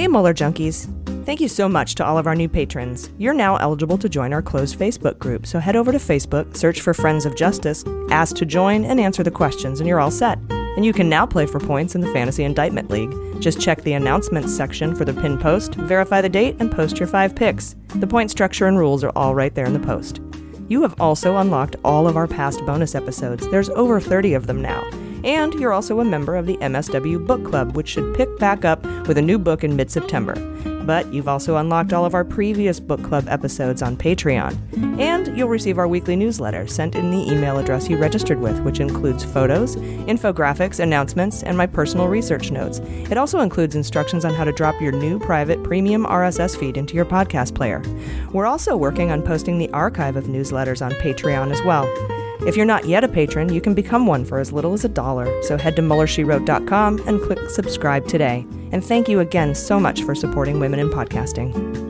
Hey, Mueller Junkies. Thank you so much to all of our new patrons. You're now eligible to join our closed Facebook group, so head over to Facebook, search for Friends of Justice, ask to join, and answer the questions, and you're all set. And you can now play for points in the Fantasy Indictment League. Just check the announcements section for the pin post, verify the date, and post your five picks. The point structure and rules are all right there in the post. You have also unlocked all of our past bonus episodes. There's over 30 of them now. And you're also a member of the MSW Book Club, which should pick back up with a new book in mid September. But you've also unlocked all of our previous book club episodes on Patreon. And you'll receive our weekly newsletter sent in the email address you registered with, which includes photos, infographics, announcements, and my personal research notes. It also includes instructions on how to drop your new private premium RSS feed into your podcast player. We're also working on posting the archive of newsletters on Patreon as well. If you're not yet a patron, you can become one for as little as a dollar. So head to MuellerSheWrote.com and click subscribe today. And thank you again so much for supporting women in podcasting.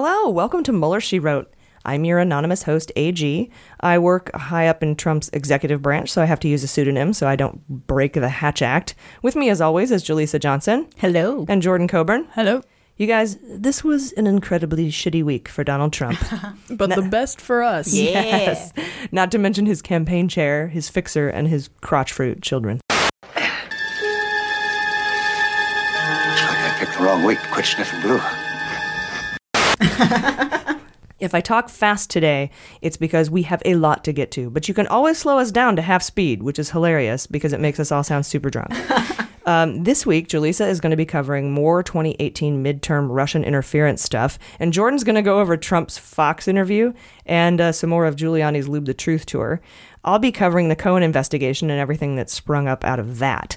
Hello, welcome to Mueller She Wrote. I'm your anonymous host, AG. I work high up in Trump's executive branch, so I have to use a pseudonym so I don't break the Hatch Act. With me, as always, is Jaleesa Johnson. Hello. And Jordan Coburn. Hello. You guys, this was an incredibly shitty week for Donald Trump. but the best for us. Yes. Not to mention his campaign chair, his fixer, and his crotch fruit children. Looks like I picked the wrong week to quit sniffing glue. If I talk fast today, it's because we have a lot to get to, but you can always slow us down to half speed, which is hilarious because it makes us all sound super drunk. um, this week, Jaleesa is going to be covering more 2018 midterm Russian interference stuff, and Jordan's going to go over Trump's Fox interview and uh, some more of Giuliani's Lube the Truth tour. I'll be covering the Cohen investigation and everything that sprung up out of that.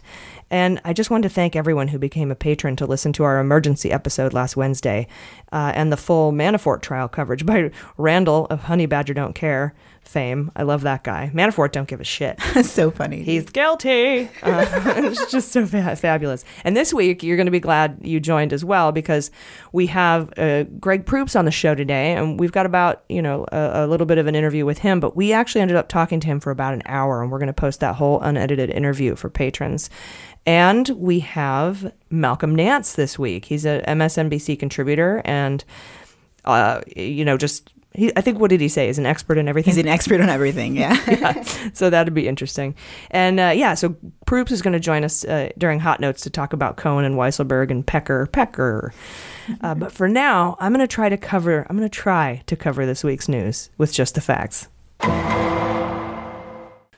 And I just wanted to thank everyone who became a patron to listen to our emergency episode last Wednesday uh, and the full Manafort trial coverage by Randall of Honey Badger Don't Care fame. I love that guy. Manafort don't give a shit. so funny. He's guilty. Uh, it's just so fa- fabulous. And this week, you're going to be glad you joined as well because we have uh, Greg Proops on the show today, and we've got about you know a, a little bit of an interview with him. But we actually ended up talking to him for about an hour, and we're going to post that whole unedited interview for patrons. And we have Malcolm Nance this week. He's a MSNBC contributor and, uh, you know, just, he, I think, what did he say? Is an expert in everything? He's an expert on everything, yeah. yeah. So that'd be interesting. And uh, yeah, so Proops is going to join us uh, during Hot Notes to talk about Cohen and Weisselberg and Pecker. Pecker. Uh, but for now, I'm going to try to cover, I'm going to try to cover this week's news with just the facts.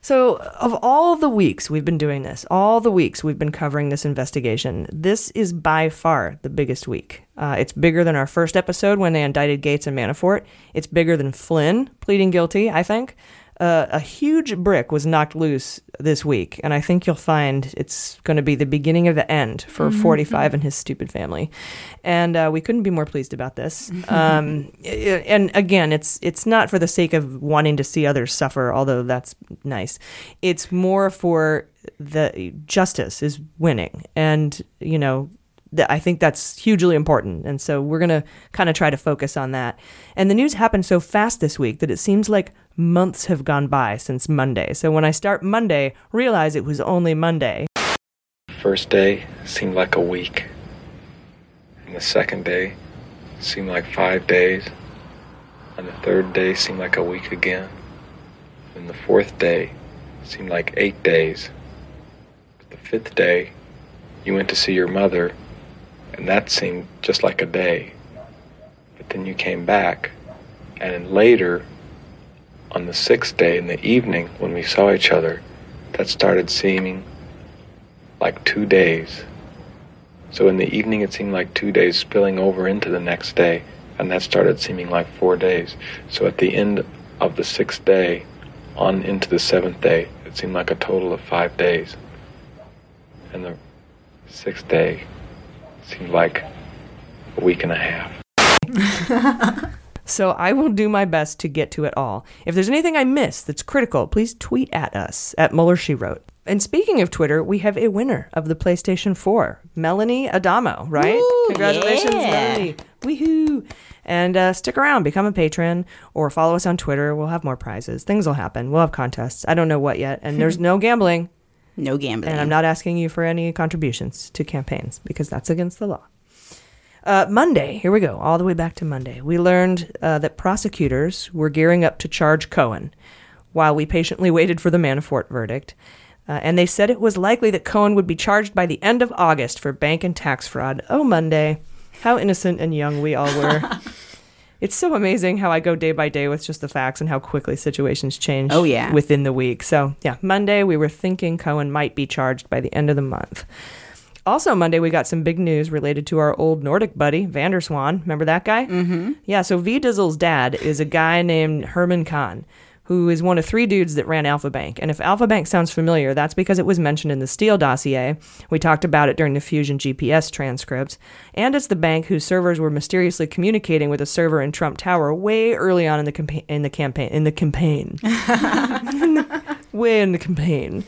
So, of all the weeks we've been doing this, all the weeks we've been covering this investigation, this is by far the biggest week. Uh, it's bigger than our first episode when they indicted Gates and Manafort. It's bigger than Flynn pleading guilty, I think. Uh, a huge brick was knocked loose this week, and I think you'll find it's going to be the beginning of the end for Mhm. 45 and his stupid family. And uh, we couldn't be more pleased about this. Um, and again, it's it's not for the sake of wanting to see others suffer, although that's nice. It's more for the justice is winning, and you know th- I think that's hugely important. And so we're going to kind of try to focus on that. And the news happened so fast this week that it seems like months have gone by since Monday. So when I start Monday, realize it was only Monday. First day seemed like a week. And the second day seemed like five days. And the third day seemed like a week again. And the fourth day seemed like eight days. But the fifth day, you went to see your mother, and that seemed just like a day. But then you came back, and later, on the sixth day in the evening when we saw each other, that started seeming like two days. So in the evening, it seemed like two days spilling over into the next day, and that started seeming like four days. So at the end of the sixth day, on into the seventh day, it seemed like a total of five days. And the sixth day seemed like a week and a half. So I will do my best to get to it all. If there's anything I missed that's critical, please tweet at us at Mueller She Wrote. And speaking of Twitter, we have a winner of the PlayStation 4, Melanie Adamo, right? Woo, Congratulations, yeah. Melanie. Woohoo. And uh, stick around, become a patron, or follow us on Twitter. We'll have more prizes. Things will happen. We'll have contests. I don't know what yet. And there's no gambling. No gambling. And I'm not asking you for any contributions to campaigns because that's against the law. Uh, Monday, here we go, all the way back to Monday. We learned uh, that prosecutors were gearing up to charge Cohen while we patiently waited for the Manafort verdict. Uh, and they said it was likely that Cohen would be charged by the end of August for bank and tax fraud. Oh, Monday. How innocent and young we all were. it's so amazing how I go day by day with just the facts and how quickly situations change Oh, yeah. within the week. So, yeah, Monday we were thinking Cohen might be charged by the end of the month. Also, Monday, we got some big news related to our old Nordic buddy, van der Zwaan. Remember that guy? Mm-hmm. Yeah, so V Dizzle's dad is a guy named Herman Kahn, who is one of three dudes that ran Alpha Bank. And if Alpha Bank sounds familiar, that's because it was mentioned in the Steele dossier. We talked about it during the Fusion GPS transcripts. And it's the bank whose servers were mysteriously communicating with a server in Trump Tower way early on in the, in the campaign. In the campaign. way in the campaign.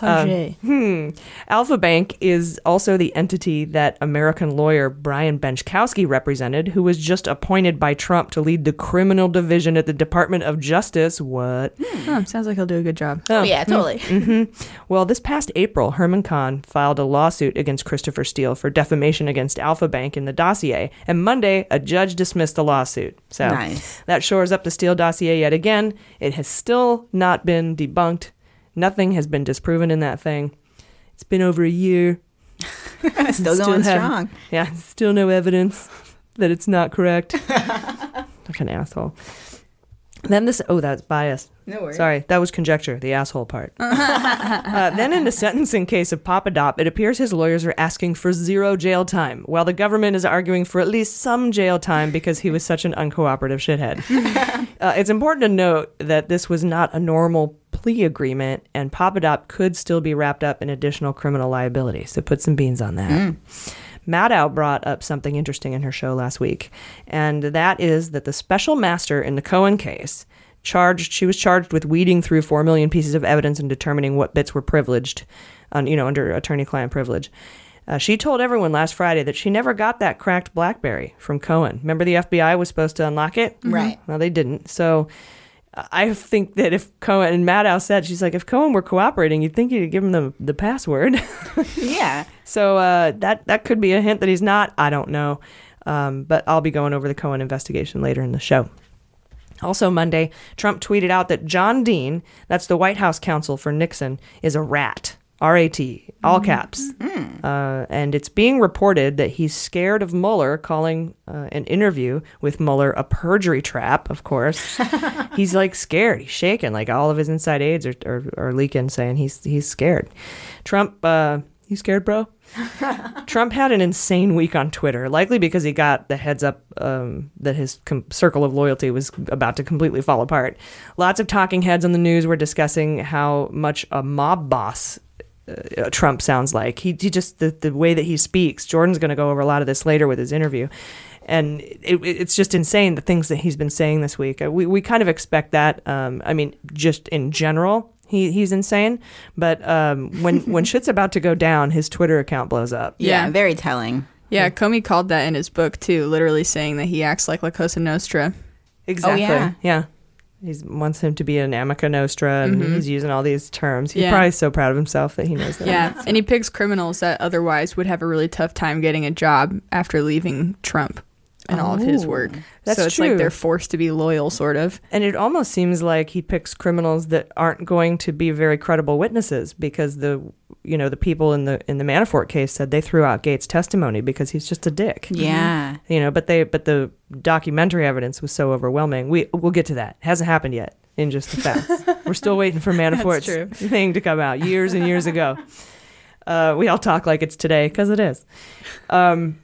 Tajay. hmm. Alpha Bank is also the entity that American lawyer Brian Benczkowski represented, who was just appointed by Trump to lead the criminal division at the Department of Justice. What? Oh, sounds like he'll do a good job. Oh, yeah, totally. hmm Well, this past April, Herman Kahn filed a lawsuit against Christopher Steele for defamation against Alpha Bank in the dossier, and Monday, a judge dismissed the lawsuit. So Nice. that shores up the Steele dossier yet again. It has still not been debunked. Nothing has been disproven in that thing. It's been over a year. Still going have- strong. Yeah, still no evidence that it's not correct. like an asshole. Then this, oh, that's biased. No worries. Sorry, that was conjecture, the asshole part. Uh, then in the sentencing case of Papadop, it appears his lawyers are asking for zero jail time, while the government is arguing for at least some jail time because he was such an uncooperative shithead. uh, it's important to note that this was not a normal plea agreement, and Papadop could still be wrapped up in additional criminal liability. So put some beans on that. Maddow brought up something interesting in her show last week, and that is that the special master in the Cohen case charged she was charged with weeding through 4 million pieces of evidence and determining what bits were privileged on you know under attorney client privilege. Uh, she told everyone last Friday that she never got that cracked BlackBerry from Cohen. Remember, the FBI was supposed to unlock it. Right. Well, they didn't. So, I think that if Cohen and Maddow said, she's like, if Cohen were cooperating, you'd think you'd give him the the password. Yeah. So uh, that that could be a hint that he's not. I don't know, um, but I'll be going over the Cohen investigation later in the show. Also, Monday, Trump tweeted out that John Dean, that's the White House counsel for Nixon, is a rat. R A T, all caps. Uh, and it's being reported that he's scared of Mueller calling uh, an interview with Mueller a perjury trap, of course. he's like scared. He's shaking. Like all of his inside aides are, are, are leaking, saying he's, he's scared. Trump, uh, You scared, bro? Trump had an insane week on Twitter, likely because he got the heads up um, that his com- circle of loyalty was about to completely fall apart. Lots of talking heads on the news were discussing how much a mob boss uh, Trump sounds like. He, he just, the, the way that he speaks. Jordan's going to go over a lot of this later with his interview. And it, it's just insane the things that he's been saying this week. Uh, We, we kind of expect that. Um, I mean, just in general, he, he's insane. But um, when, when shit's about to go down, his Twitter account blows up. Yeah. very telling. Yeah, Comey called that in his book too, literally saying that he acts like La Cosa Nostra. Exactly. yeah. yeah. He wants him to be an Amica Nostra, and Mhm. he's using all these terms. He's Yeah. probably so proud of himself that he knows that. Yeah, and he picks criminals that otherwise would have a really tough time getting a job after leaving Trump and all of his Oh, work. that's so it's true. like they're forced to be loyal, sort of. And it almost seems like he picks criminals that aren't going to be very credible witnesses because the you know the people in the in the Manafort case said they threw out Gates' testimony because he's just a dick. Yeah. You know, but they but the documentary evidence was so overwhelming. We we'll get to that. It Hasn't happened yet in just the facts. We're still waiting for Manafort's true. thing to come out years and years ago. Uh, we all talk like it's today because it is. Um,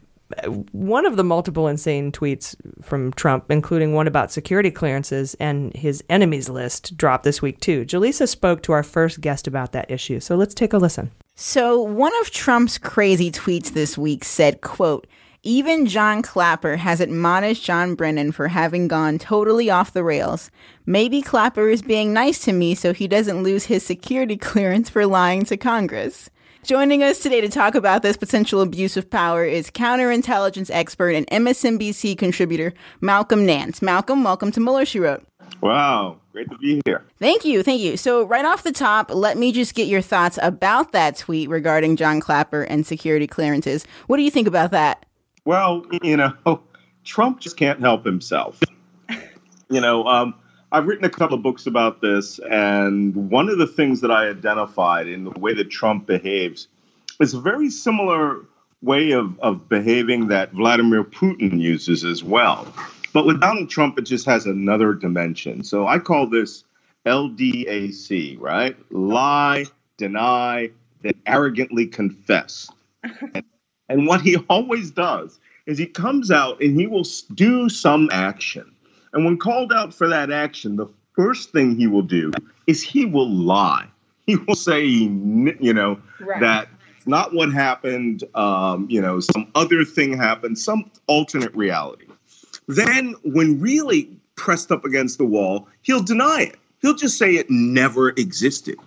one of the multiple insane tweets from Trump, including one about security clearances and his enemies list, dropped this week too. Jaleesa spoke to our first guest about that issue, so let's take a listen. So one of Trump's crazy tweets this week said, quote, even John Clapper has admonished John Brennan for having gone totally off the rails. Maybe Clapper is being nice to me so he doesn't lose his security clearance for lying to Congress. Joining us today to talk about this potential abuse of power is counterintelligence expert and MSNBC contributor Malcolm Nance. Malcolm, welcome to Mueller, She Wrote. Wow, great to be here. Thank you, thank you. So, right off the top, let me just get your thoughts about that tweet regarding John Clapper and security clearances. What do you think about that? Well, you know, Trump just can't help himself. you know, um, I've written a couple of books about this, and one of the things that I identified in the way that Trump behaves is a very similar way of, of behaving that Vladimir Putin uses as well. But with Donald Trump, it just has another dimension. So I call this LDAC, right? Lie, deny, then arrogantly confess. and, and what he always does is he comes out and he will do some action. And when called out for that action, the first thing he will do is he will lie. He will say, you know, Right. that not what happened, um, you know, some other thing happened, some alternate reality. Then, when really pressed up against the wall, he'll deny it. He'll just say it never existed.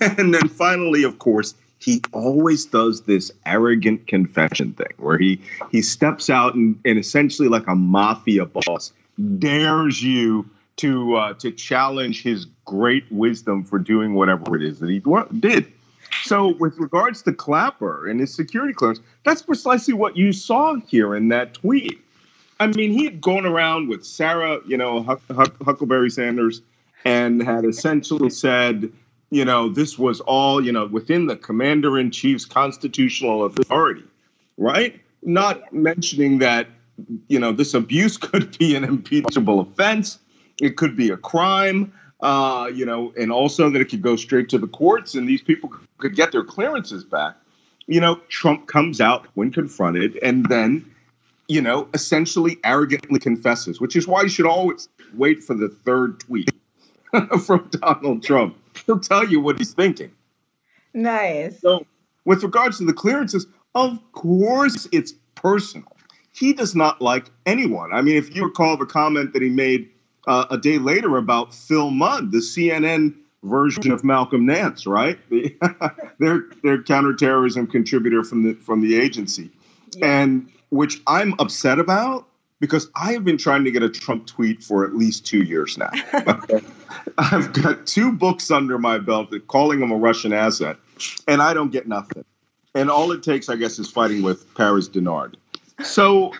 And then finally, of course, he always does this arrogant confession thing where he he steps out and, and essentially like a mafia boss dares you to uh, to challenge his great wisdom for doing whatever it is that he did. So, with regards to Clapper and his security clearance, that's precisely what you saw here in that tweet. I mean, he had gone around with Sarah, you know, Huck, Huck, Huckleberry Sanders, and had essentially said, you know, this was all, you know, within the commander in chief's constitutional authority, right? Not mentioning that, you know, this abuse could be an impeachable offense, it could be a crime, uh, you know, and also that it could go straight to the courts and these people could get their clearances back. You know, Trump comes out when confronted and then you know, essentially arrogantly confesses, which is why you should always wait for the third tweet from Donald Trump. He'll tell you what he's thinking. Nice. So, with regards to the clearances, of course it's personal. He does not like anyone. I mean, if you recall the comment that he made uh, a day later about Phil Mudd, the CNN version of Malcolm Nance, right? The, their their counterterrorism contributor from the from the agency, and which I'm upset about because I have been trying to get a Trump tweet for at least two years now. I've got two books under my belt that calling him a Russian asset, and I don't get nothing. And all it takes, I guess, is fighting with Paris Dennard. So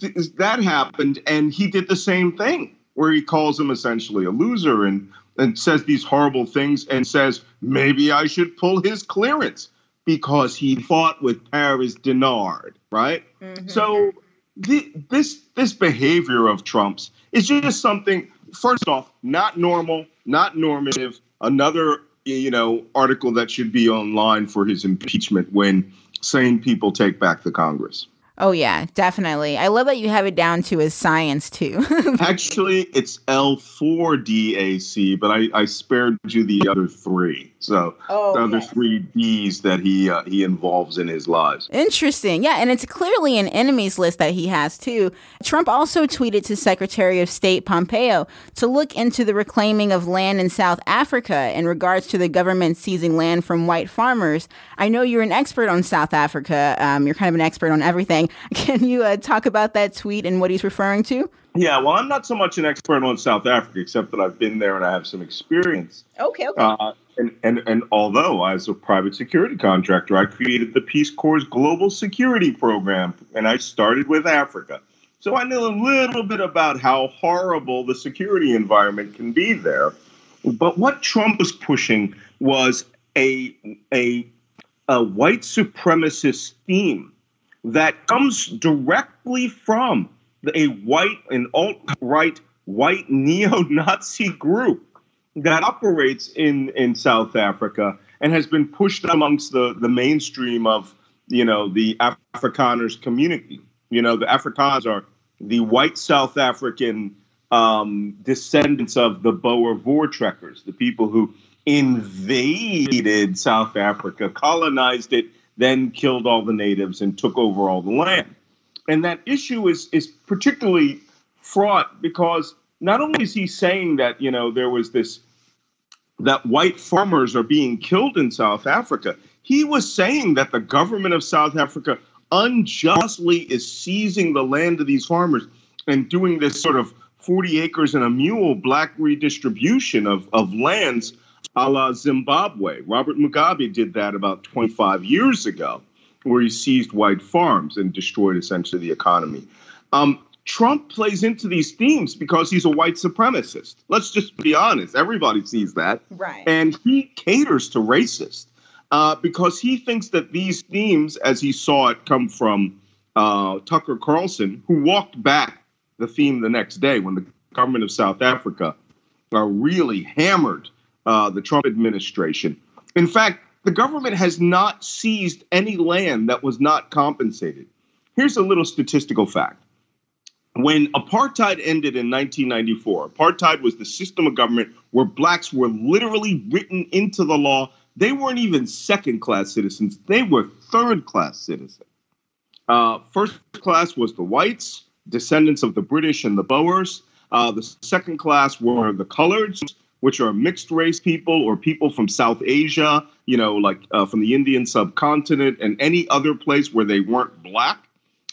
th- that happened, and he did the same thing, where he calls him essentially a loser and and says these horrible things, and says maybe I should pull his clearance because he fought with Paris Dennard, right? Mm-hmm. So the, this this behavior of Trump's is just something. First off, not normal, not normative. Another you know, article that should be online for his impeachment when sane people take back the Congress. Oh yeah, definitely. I love that you have it down to as science too. Actually, it's L4DAC, but I, I spared you the other three. So oh, the other yes. three D's that he uh, he involves in his lives. Interesting. Yeah, and it's clearly an enemies list that he has too. Trump also tweeted to Secretary of State Pompeo to look into the reclaiming of land in South Africa in regards to the government seizing land from white farmers. I know you're an expert on South Africa. Um, you're kind of an expert on everything. Can you uh, talk about that tweet and what he's referring to? Yeah, well, I'm not so much an expert on South Africa, except that I've been there and I have some experience. Okay, okay. Uh, and, and, and although as a private security contractor, I created the Peace Corps Global Security Program, and I started with Africa. So I know a little bit about how horrible the security environment can be there. But what Trump was pushing was a, a, a white supremacist theme that comes directly from a white and alt right white neo Nazi group that operates in, in South Africa and has been pushed amongst the, the mainstream of you know the Afrikaners community. You know, the Afrikaners are the white South African um, descendants of the Boer Voortrekkers, the people who invaded South Africa, colonized it, then killed all the natives and took over all the land. And that issue is is particularly fraught because not only is he saying that you know there was this that white farmers are being killed in South Africa, he was saying that the government of South Africa unjustly is seizing the land of these farmers and doing this sort of 40 acres and a mule black redistribution of, of lands a la Zimbabwe. Robert Mugabe did that about 25 years ago, where he seized white farms and destroyed essentially the economy. Um, Trump plays into these themes because he's a white supremacist. Let's just be honest. Everybody sees that. Right. And he caters to racists uh, because he thinks that these themes, as he saw it come from uh, Tucker Carlson, who walked back the theme the next day when the government of South Africa uh, really hammered uh, the Trump administration. In fact, the government has not seized any land that was not compensated. Here's a little statistical fact. When apartheid ended in 1994, apartheid was the system of government where blacks were literally written into the law. They weren't even second class citizens, they were third class citizens. Uh, first class was the whites, descendants of the British and the Boers. Uh, the second class were the coloreds, which are mixed race people or people from South Asia, you know, like uh, from the Indian subcontinent and any other place where they weren't black.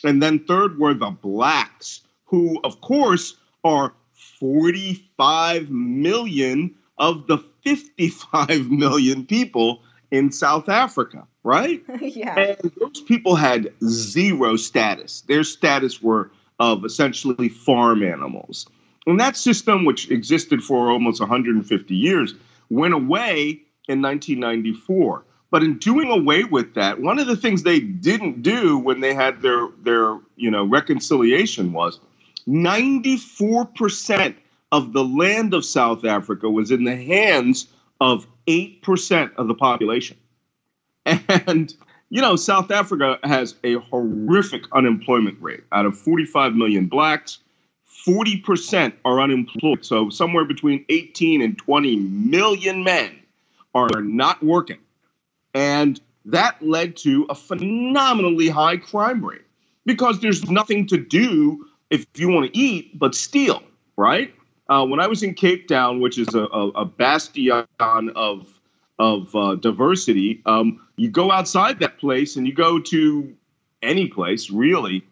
And then third were the blacks, who, of course, are 45 million of the 55 million people in South Africa, right? yeah. And those people had zero status. Their status were of essentially farm animals. And that system, which existed for almost 150 years, went away in 1994. But in doing away with that, one of the things they didn't do when they had their their you know reconciliation was 94% of the land of South Africa was in the hands of 8% of the population. And you know, South Africa has a horrific unemployment rate. Out of 45 million blacks, 40% are unemployed. So somewhere between 18 and 20 million men are not working. And that led to a phenomenally high crime rate because there's nothing to do if you want to eat but steal, right? Uh, when I was in Cape Town, which is a, a, a bastion of of uh, diversity, um, you go outside that place and you go to any place really.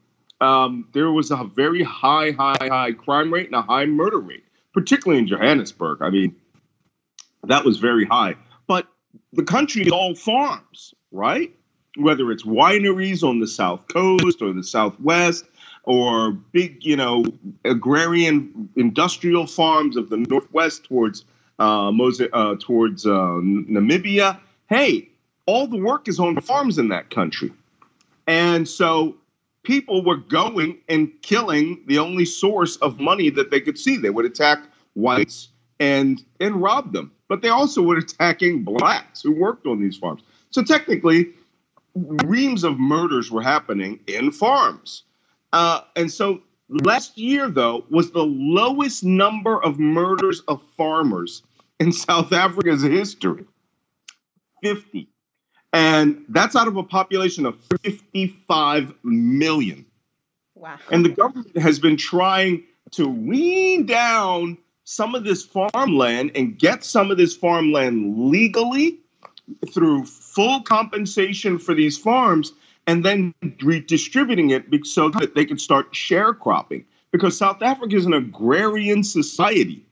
Um, there was a very high, high, high crime rate and a high murder rate, particularly in Johannesburg. I mean, that was very high. But the country is all farms, right? Whether it's wineries on the south coast or the southwest, or big, you know, agrarian industrial farms of the northwest towards uh, Mose- uh, towards uh, Namibia. Hey, all the work is on farms in that country, and so people were going and killing the only source of money that they could see. They would attack whites and and rob them. But they also were attacking blacks who worked on these farms. So technically, reams of murders were happening in farms. Uh, and so last year, though, was the lowest number of murders of farmers in South Africa's history 50. And that's out of a population of 55 million. Wow. And the government has been trying to wean down some of this farmland and get some of this farmland legally through full compensation for these farms and then redistributing it so that they could start sharecropping because South Africa is an agrarian society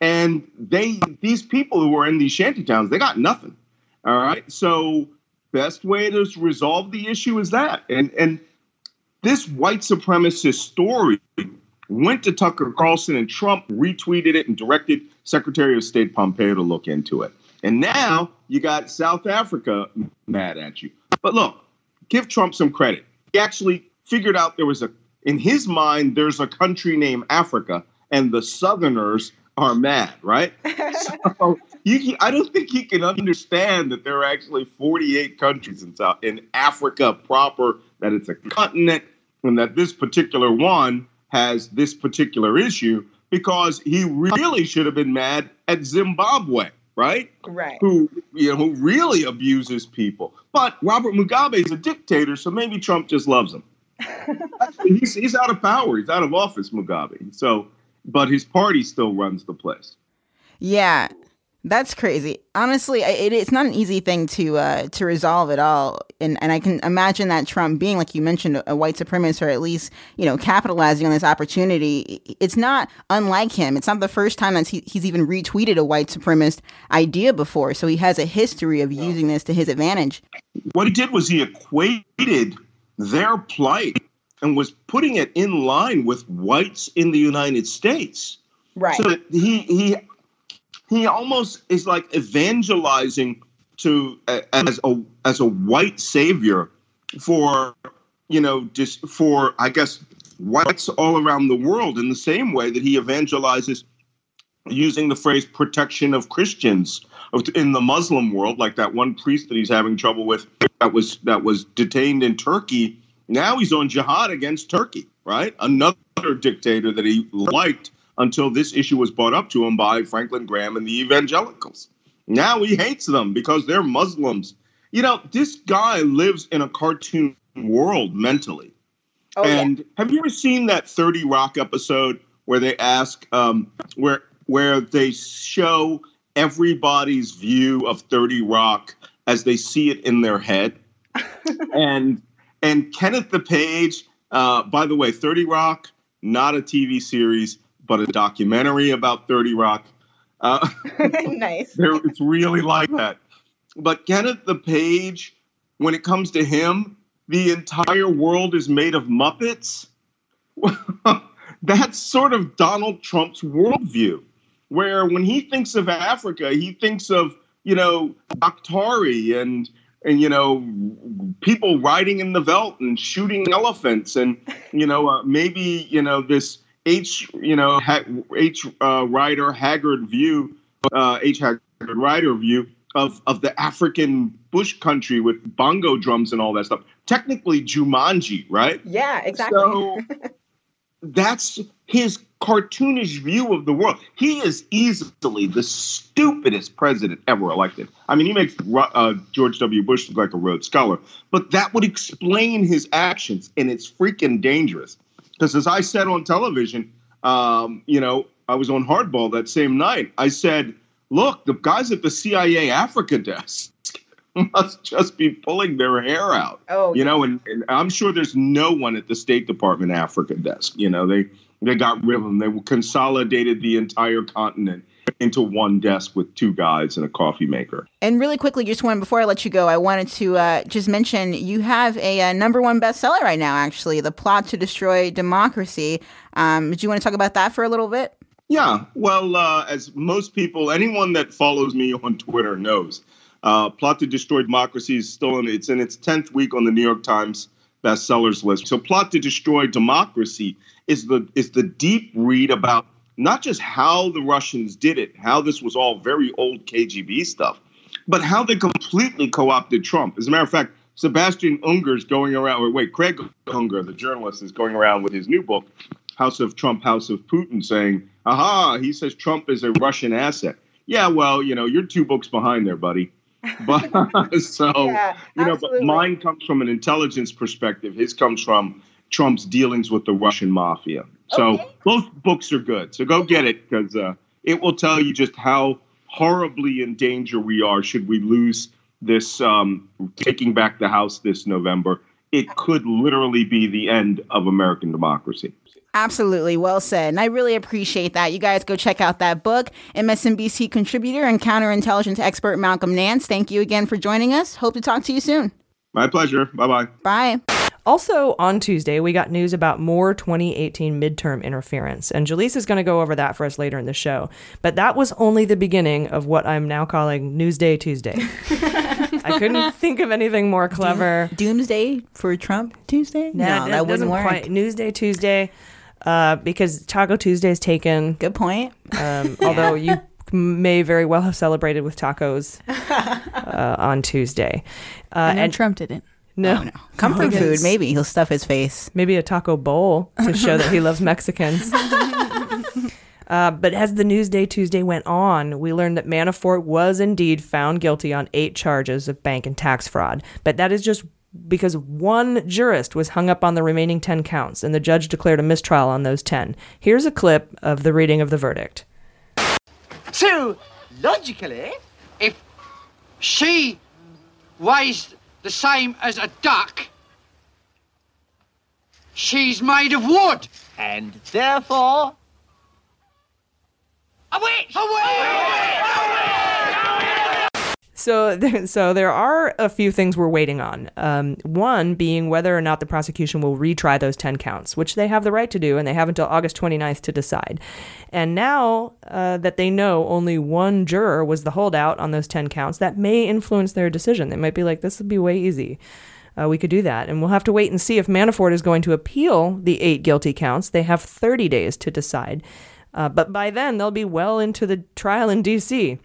and they these people who are in these shanty towns they got nothing all right so best way to resolve the issue is that and and this white supremacist story went to Tucker Carlson and Trump retweeted it and directed Secretary of State Pompeo to look into it. And now you got South Africa mad at you. But look, give Trump some credit. He actually figured out there was a, in his mind, there's a country named Africa, and the Southerners are mad, right? so you, I don't think he can understand that there are actually 48 countries in South in Africa proper, that it's a continent, and that this particular one has this particular issue because he really should have been mad at Zimbabwe, right? Right. Who you know who really abuses people. But Robert Mugabe is a dictator, so maybe Trump just loves him. he's he's out of power. He's out of office, Mugabe. So, but his party still runs the place. Yeah, that's crazy. Honestly, it, it's not an easy thing to uh, to resolve at all, and and I can imagine that Trump being, like you mentioned, a white supremacist, or at least you know capitalizing on this opportunity. It's not unlike him. It's not the first time that he, he's even retweeted a white supremacist idea before, so he has a history of using this to his advantage. What he did was he equated their plight and was putting it in line with whites in the United States. Right. So he he he almost is like evangelizing to uh, as a as a white savior for you know just for I guess whites all around the world in the same way that he evangelizes using the phrase protection of Christians in the Muslim world like that one priest that he's having trouble with that was that was detained in Turkey. Now he's on jihad against Turkey right? Another dictator that he liked until this issue was brought up to him by Franklin Graham and the evangelicals. Now he hates them because they're Muslims. You know, this guy lives in a cartoon world mentally. Oh, and yeah. have you ever seen that 30 Rock episode where they ask um, where where they show everybody's view of 30 Rock as they see it in their head? and and Kenneth the Page, uh, by the way, 30 Rock, not a TV series, but a documentary about 30 Rock. Uh, nice. it's really like that. But Kenneth the Page, when it comes to him, the entire world is made of Muppets. That's sort of Donald Trump's worldview, where when he thinks of Africa, he thinks of, you know, Daktari and and you know people riding in the veldt and shooting elephants and you know uh, maybe you know this H, you know, H uh, Rider Haggard view, uh, H Haggard Rider view of of the African bush country with bongo drums and all that stuff. Technically, Jumanji, right? Yeah, exactly. So that's his cartoonish view of the world. He is easily the stupidest president ever elected. I mean, he makes uh, George W. Bush look like a Rhodes Scholar, but that would explain his actions, and it's freaking dangerous. Because as I said on television, um, you know, I was on Hardball that same night. I said, look, the guys at the CIA Africa desk must just be pulling their hair out. Oh, you know, and, and I'm sure there's no one at the State Department Africa desk. You know, they they got rid of them. They consolidated the entire continent into one desk with two guys and a coffee maker. And really quickly, just one before I let you go, I wanted to uh, just mention you have a, a, number one bestseller right now. Actually, the plot to destroy democracy. Um, do you want to talk about that for a little bit? Yeah. Well, uh, as most people, anyone that follows me on Twitter knows, uh, plot to destroy democracy is still in it's in its tenth week on the New York Times bestsellers list. So, plot to destroy democracy is the is the deep read about not just how the Russians did it, how this was all very old KGB stuff, but how they completely co-opted Trump. As a matter of fact, Sebastian Unger is going around. Wait, Craig Unger, the journalist, is going around with his new book, House of Trump, House of Putin, saying, "Aha!" He says Trump is a Russian asset. Yeah, well, you know, you're two books behind there, buddy. But so Yeah, you know, but mine comes from an intelligence perspective. His comes from Trump's dealings with the Russian mafia. So both books are good. So go get it because uh, it will tell you just how horribly in danger we are should we lose this um, taking back the House this November. It could literally be the end of American democracy. Absolutely. Well said. And I really appreciate that. You guys go check out that book. MSNBC contributor and counterintelligence expert Malcolm Nance, thank you again for joining us. Hope to talk to you soon. My pleasure. Bye bye bye. Also, on Tuesday, we got news about more 2018 midterm interference, and Jaleesa is going to go over that for us later in the show. But that was only the beginning of what I'm now calling Newsday Tuesday. I couldn't think of anything more clever. Doomsday for Trump Tuesday? No, that, doesn't wouldn't work. Quite. Newsday Tuesday, uh, because Taco Tuesday is taken. Good point. Um, Although you may very well have celebrated with tacos uh, on Tuesday, uh, And then Trump didn't. No, no Comfort Oh, food, maybe. He'll stuff his face. Maybe a taco bowl to show that he loves Mexicans. Uh, but as the news day Tuesday went on, we learned that Manafort was indeed found guilty on eight charges of bank and tax fraud. But that is just because one jurist was hung up on the remaining 10 counts, and the judge declared a mistrial on those 10. Here's a clip of the reading of the verdict. So, logically, if she weighs the same as a duck, she's made of wood. And therefore. A witch! A So, there, so there are a few things we're waiting on. Um, one being whether or not the prosecution will retry those 10 counts, which they have the right to do, and they have until August 29th to decide. And now uh, that they know only one juror was the holdout on those 10 counts, that may influence their decision. They might be like, this would be way easy. Uh, we could do that. And we'll have to wait and see if Manafort is going to appeal the eight guilty counts. They have 30 days to decide. Uh, but by then, they'll be well into the trial in D.C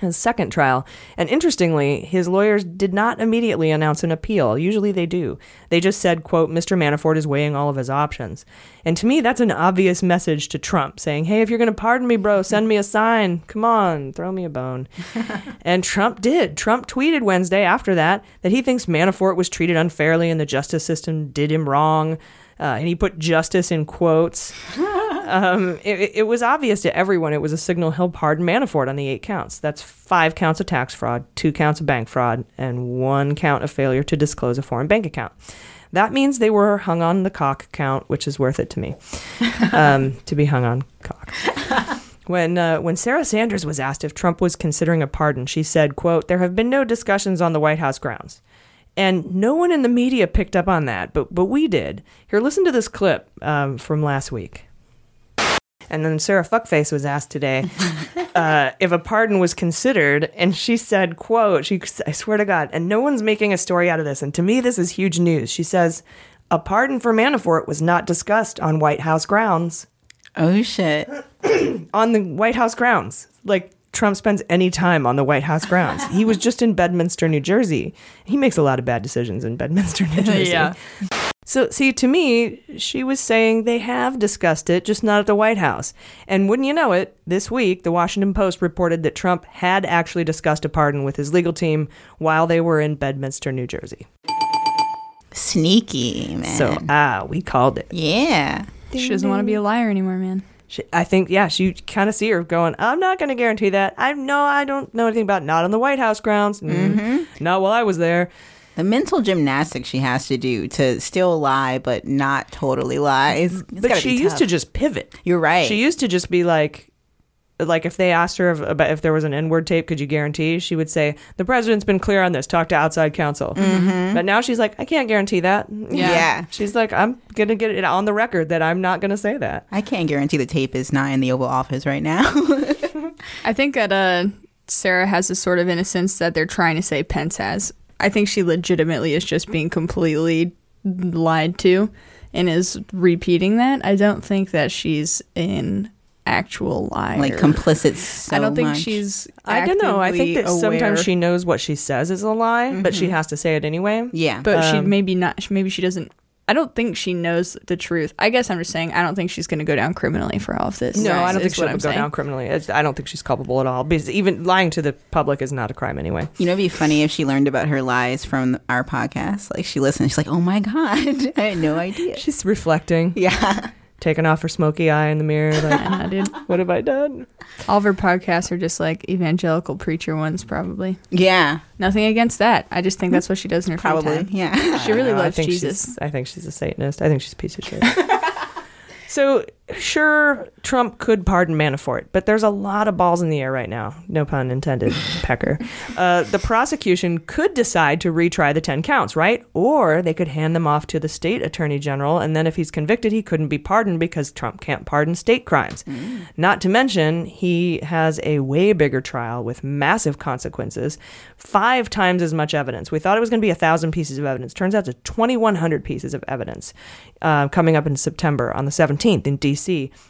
his second trial. And interestingly, his lawyers did not immediately announce an appeal. Usually they do. They just said, quote, Mr. Manafort is weighing all of his options. And to me, that's an obvious message to Trump saying, hey, if you're going to pardon me, bro, send me a sign. Come on, throw me a bone. and Trump did. Trump tweeted Wednesday after that that he thinks Manafort was treated unfairly and the justice system did him wrong. Uh, and he put justice in quotes. um, it, it was obvious to everyone it was a signal he'll pardon Manafort on the eight counts. That's five counts of tax fraud, two counts of bank fraud, and one count of failure to disclose a foreign bank account. That means they were hung on the cock count, which is worth it to me um, to be hung on cock. When uh, when Sarah Sanders was asked if Trump was considering a pardon, she said, "quote There have been no discussions on the White House grounds." And no one in the media picked up on that, but but we did. Here, listen to this clip um, from last week. And then Sarah Fuckface was asked today uh, if a pardon was considered, and she said, "quote She, I swear to God, and no one's making a story out of this. And to me, this is huge news." She says, "A pardon for Manafort was not discussed on White House grounds." Oh shit! on the White House grounds, like Trump spends any time on the White House grounds. he was just in Bedminster, New Jersey. He makes a lot of bad decisions in Bedminster, New Jersey. Yeah. So, see, to me, she was saying they have discussed it, just not at the White House. And wouldn't you know it, this week, the Washington Post reported that Trump had actually discussed a pardon with his legal team while they were in Bedminster, New Jersey. Sneaky, man. So, ah, we called it. Yeah. She doesn't want to be a liar anymore, man. She, I think, yeah, she kind of see her going, I'm not going to guarantee that. I know I don't know anything about not on the White House grounds. Mm, Mhm. Not while I was there. The mental gymnastics she has to do to still lie but not totally lie. Is, it's but she used to just pivot. You're right. She used to just be like, like if they asked her if, about if there was an N-word tape, could you guarantee? She would say, "The president's been clear on this. Talk to outside counsel." Mhm. But now she's like, "I can't guarantee that." Yeah. Yeah. She's like, "I'm gonna get it on the record that I'm not gonna say that." I can't guarantee the tape is not in the Oval Office right now. I think that uh, Sarah has a sort of innocence that they're trying to say Pence has. I think she legitimately is just being completely lied to and is repeating that. I don't think that she's in actual liar. Like complicit so I don't think much. she's. I don't know. I think that actively sometimes she knows what she says is a lie, but she has to say it anyway. Yeah. but she Um, maybe not. Maybe she doesn't. I don't think she knows the truth. I guess I'm just saying I don't think she's going to go down criminally for all of this. No, I don't think she'll what go I'm saying. down criminally. It's- I don't think she's culpable at all. Because even lying to the public is not a crime anyway. You know, it'd be funny if she learned about her lies from our podcast. Like she listened, she's like, "Oh my god, I had no idea." She's reflecting. Yeah. Taking off her smoky eye in the mirror. Like, I did. what have I done? All of her podcasts are just like evangelical preacher ones, probably. Yeah. Nothing against that. I just think that's what she does in her free Probably. time. Yeah. She really I know. I loves think Jesus. I think she's a Satanist. I think she's a piece of shit. so, sure, Trump could pardon Manafort, but there's a lot of balls in the air right now. No pun intended, Pecker. Uh, the prosecution could decide to retry the 10 counts, right? Or they could hand them off to the state attorney general, and then if he's convicted, he couldn't be pardoned because Trump can't pardon state crimes. Not to mention, he has a way bigger trial with massive consequences, five times as much evidence. We thought it was going to be a thousand pieces of evidence. Turns out to 2,100 pieces of evidence uh, coming up in September on the 17th in D.C.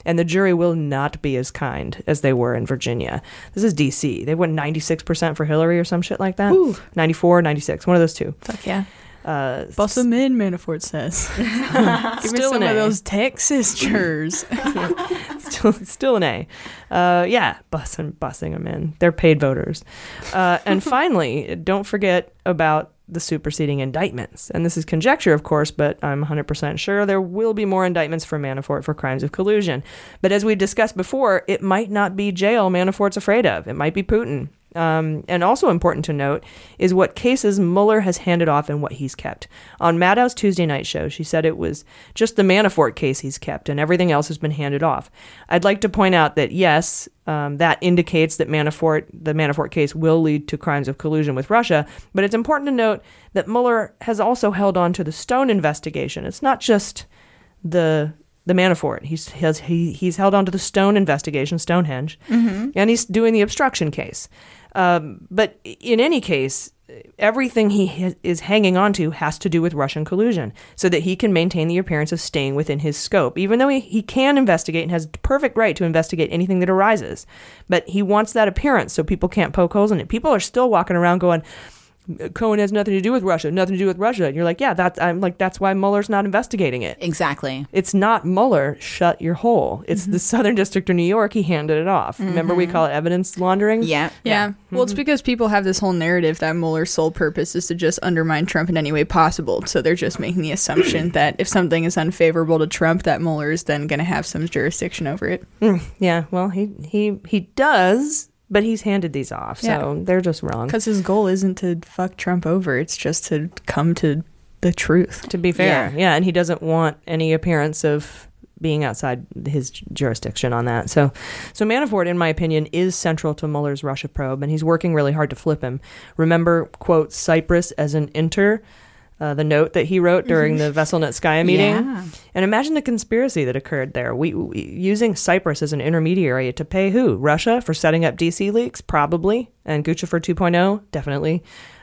And the jury will not be as kind as they were in Virginia. This is D.C. They went 96% for Hillary or some shit like that. 94, 96, one of those two. Fuck yeah. Uh, Bust them in, Manafort says. Give me Still some an of those Texas churs. still, still an A. Uh, yeah, bussing, bussing them in. They're paid voters. Uh, and finally, don't forget about the superseding indictments. And this is conjecture, of course, but I'm 100% sure there will be more indictments for Manafort for crimes of collusion. But as we discussed before, it might not be jail Manafort's afraid of. It might be Putin. Um, and also important to note is what cases Mueller has handed off and what he's kept. On Maddow's Tuesday night show, she said it was just the Manafort case he's kept, and everything else has been handed off. I'd like to point out that yes, um, that indicates that Manafort, the Manafort case, will lead to crimes of collusion with Russia. But it's important to note that Mueller has also held on to the Stone investigation. It's not just the the Manafort. He's he has he, he's held on to the Stone investigation, Stonehenge, Mhm. and he's doing the obstruction case. Um, but in any case, everything he ha- is hanging on to has to do with Russian collusion, so that he can maintain the appearance of staying within his scope, even though he, he can investigate and has perfect right to investigate anything that arises. But he wants that appearance so people can't poke holes in it. People are still walking around going. Cohen has nothing to do with Russia, nothing to do with Russia. And you're like, yeah, that's I'm like that's why Mueller's not investigating it. Exactly. It's not Mueller, shut your hole. It's Mm-hmm. the Southern District of New York, he handed it off. Remember we Mhm. call it evidence laundering? Yeah. Yeah. Well, Mm-hmm. it's because people have this whole narrative that Mueller's sole purpose is to just undermine Trump in any way possible. So they're just making the assumption that if something is unfavorable to Trump, that Mueller is then going to have some jurisdiction over it. Mm, yeah, well, he he he does, but he's handed these off, so Yeah. they're just wrong. Because his goal isn't to fuck Trump over, it's just to come to the truth. To be fair, yeah. and he doesn't want any appearance of being outside his jurisdiction on that. So, so Manafort, in my opinion, is central to Mueller's Russia probe, and he's working really hard to flip him. Remember, quote Cyprus as an inter. Uh, the note that he wrote during the Veselnitskaya meeting, Yeah. and imagine the conspiracy that occurred there. We, we using Cyprus as an intermediary to pay who? Russia for setting up DC leaks, probably, and Guccifer 2.0, definitely.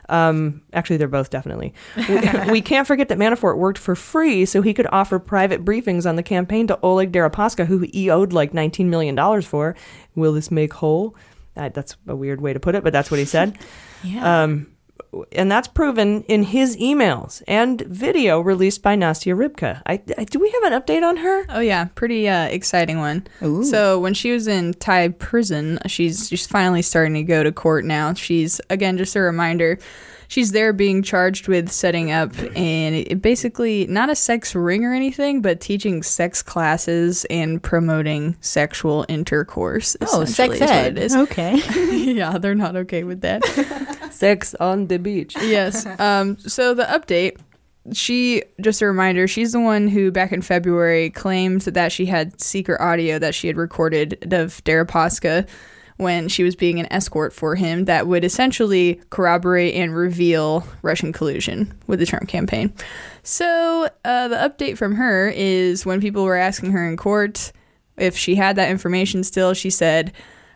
Um, actually, they're both definitely. We, we can't forget that Manafort worked for free so he could offer private briefings on the campaign to Oleg Deripaska, who he owed like $19 million for. Will this make whole? Uh, that's a weird way to put it, but that's what he said. Yeah. Um, and that's proven in his emails and video released by Nastya Rybka. I, I, do we have an update on her? Oh yeah, pretty uh, exciting one. So when she was in Thai prison, she's she's finally starting to go to court now. She's again just a reminder. She's there being charged with setting up and it, basically not a sex ring or anything, but teaching sex classes and promoting sexual intercourse. Oh, sex ed. Okay. yeah, they're not okay with that. Sex on the beach. yes. Um, so the update, she just a reminder, she's the one who back in February claimed that she had secret audio that she had recorded of Deripaska when she was being an escort for him that would essentially corroborate and reveal Russian collusion with the Trump campaign. So uh, the update from her is when people were asking her in court if she had that information still, she said,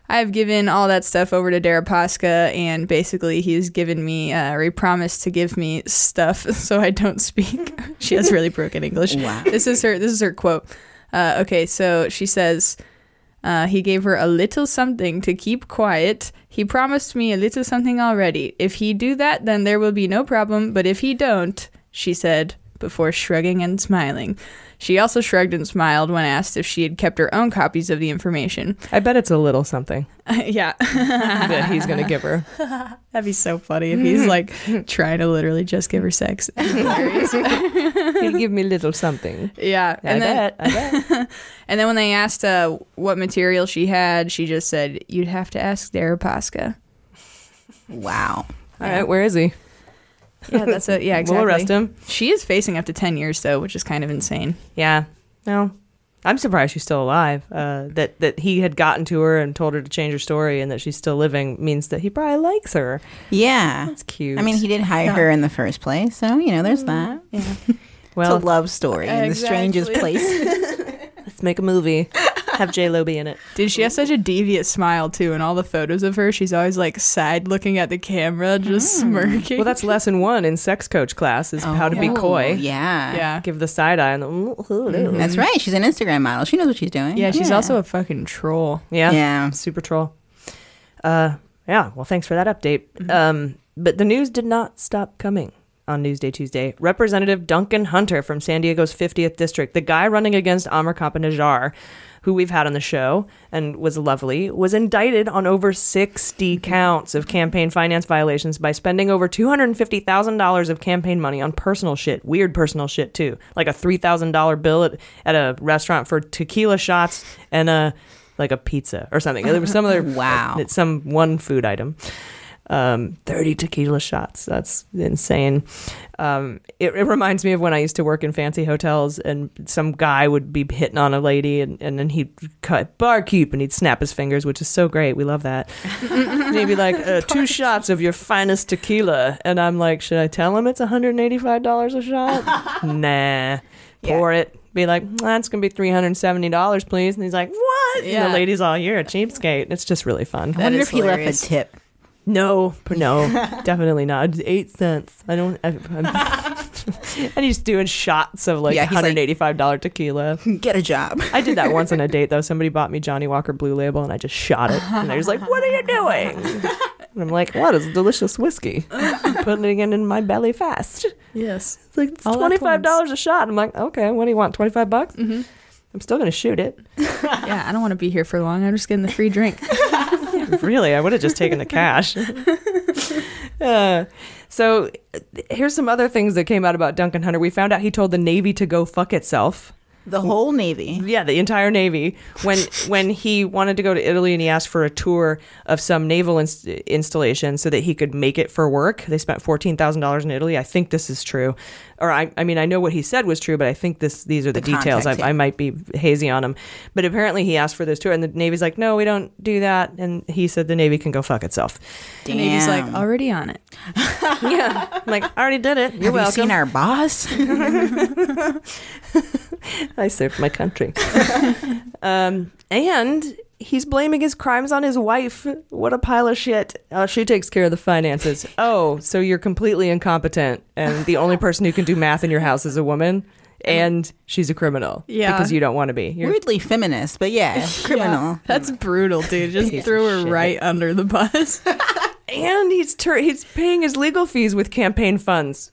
I've given all that stuff over to Deripaska, and basically he's given me, uh, or he promised to give me stuff so I don't speak. she has really broken English. Wow. This is her. This is her quote. Uh, okay, so she says, Uh, he gave her a little something to keep quiet. He promised me a little something already. If he do that, then there will be no problem. But if he don't, she said before shrugging and smiling. She also shrugged and smiled when asked if she had kept her own copies of the information. I bet it's a little something yeah. that he's going to give her. That'd be so funny if he's like trying to literally just give her sex. He'll give me a little something. Yeah, I bet, I bet. and then when they asked uh, what material she had, she just said, "You'd have to ask Deripaska." Wow. All right, where is he? Yeah, that's it. yeah. Exactly. We'll arrest him. She is facing up to ten years though, which is kind of insane. Yeah. No. I'm surprised she's still alive. Uh, that that he had gotten to her and told her to change her story, and that she's still living means that he probably likes her. Yeah. That's cute. I mean, he did hire her in the first place, so you know, there's that. Yeah. Well, it's a love story in the strangest place. Let's make a movie. Have J Lo be in it. Dude, she has such a devious smile too. In all the photos of her, she's always like side looking at the camera, just smirking. Well, that's lesson one in sex coach class is how to be Oh, coy. Yeah. yeah. Give the side eye and the "Ooh, hello." That's right. She's an Instagram model. She knows what she's doing. Yeah, she's also a fucking troll. Yeah. Yeah. Super troll. Uh, yeah. Well, thanks for that update. Um, but the news did not stop coming on Newsday Tuesday. Representative Duncan Hunter from San Diego's 50th district, the guy running against Ammar Campa-Najjar, who we've had on the show and was lovely, was indicted on over 60 counts of campaign finance violations by spending over $250,000 of campaign money on personal shit, weird personal shit too, like a $3,000 bill at, at a restaurant for tequila shots and a like a pizza or something. There was some other Wow. some one food item. Um, 30 tequila shots. That's insane. Um, it, it reminds me of when I used to work in fancy hotels and some guy would be hitting on a lady and, and then he'd cut barkeep and he'd snap his fingers, which is so great. We love that. and he'd be like, uh, two shots of your finest tequila. And I'm like, should I tell him it's $185 a shot? nah. Pour it. Be like, that's going to be $370, please. And he's like, what? And the lady's all, you're a cheapskate. It's just really fun. I wonder is if he left a tip. No, no, definitely not. It's Eight cents. I don't. I, I'm, and he's doing shots of like Yeah, he's like- hundred eighty-five dollar tequila. Get a job. I did that once on a date though. Somebody bought me Johnnie Walker Blue Label, and I just shot it. And they're just like, "What are you doing?" And I'm like, "What is delicious whiskey? Putting it in my belly fast." Yes. It's like it's All at twenty-five dollars a shot. I'm like, "Okay, what do you want? Twenty-five bucks?" Mm-hmm. I'm still gonna shoot it. Yeah, I don't want to be here for long. I'm just getting the free drink. really, I would have just taken the cash. Uh, so here's some other things that came out about Duncan Hunter. We found out he told the Navy to go fuck itself. The whole Navy. Yeah, the entire Navy. When when he wanted to go to Italy and he asked for a tour of some naval inst- installation so that he could make it for work, they spent fourteen thousand dollars in Italy. I think this is true, or I, I mean, I know what he said was true, but I think this these are the, The details. I, yeah. I might be hazy on him, but apparently he asked for this tour, and the Navy's like, no, we don't do that, and he said the Navy can go fuck itself. The Navy's like already on it. yeah, I'm like I already did it. You're Have welcome. you seen our boss? I served my country. um, and he's blaming his crimes on his wife. What a pile of shit. Uh, she takes care of the finances. Oh, so you're completely incompetent, and the only person who can do math in your house is a woman, and she's a criminal. Yeah. because you don't want to be. You're, Weirdly feminist, but yeah, criminal. That's brutal, dude. Just Piece threw of her shit. right under the bus. and he's tur- he's paying his legal fees with campaign funds.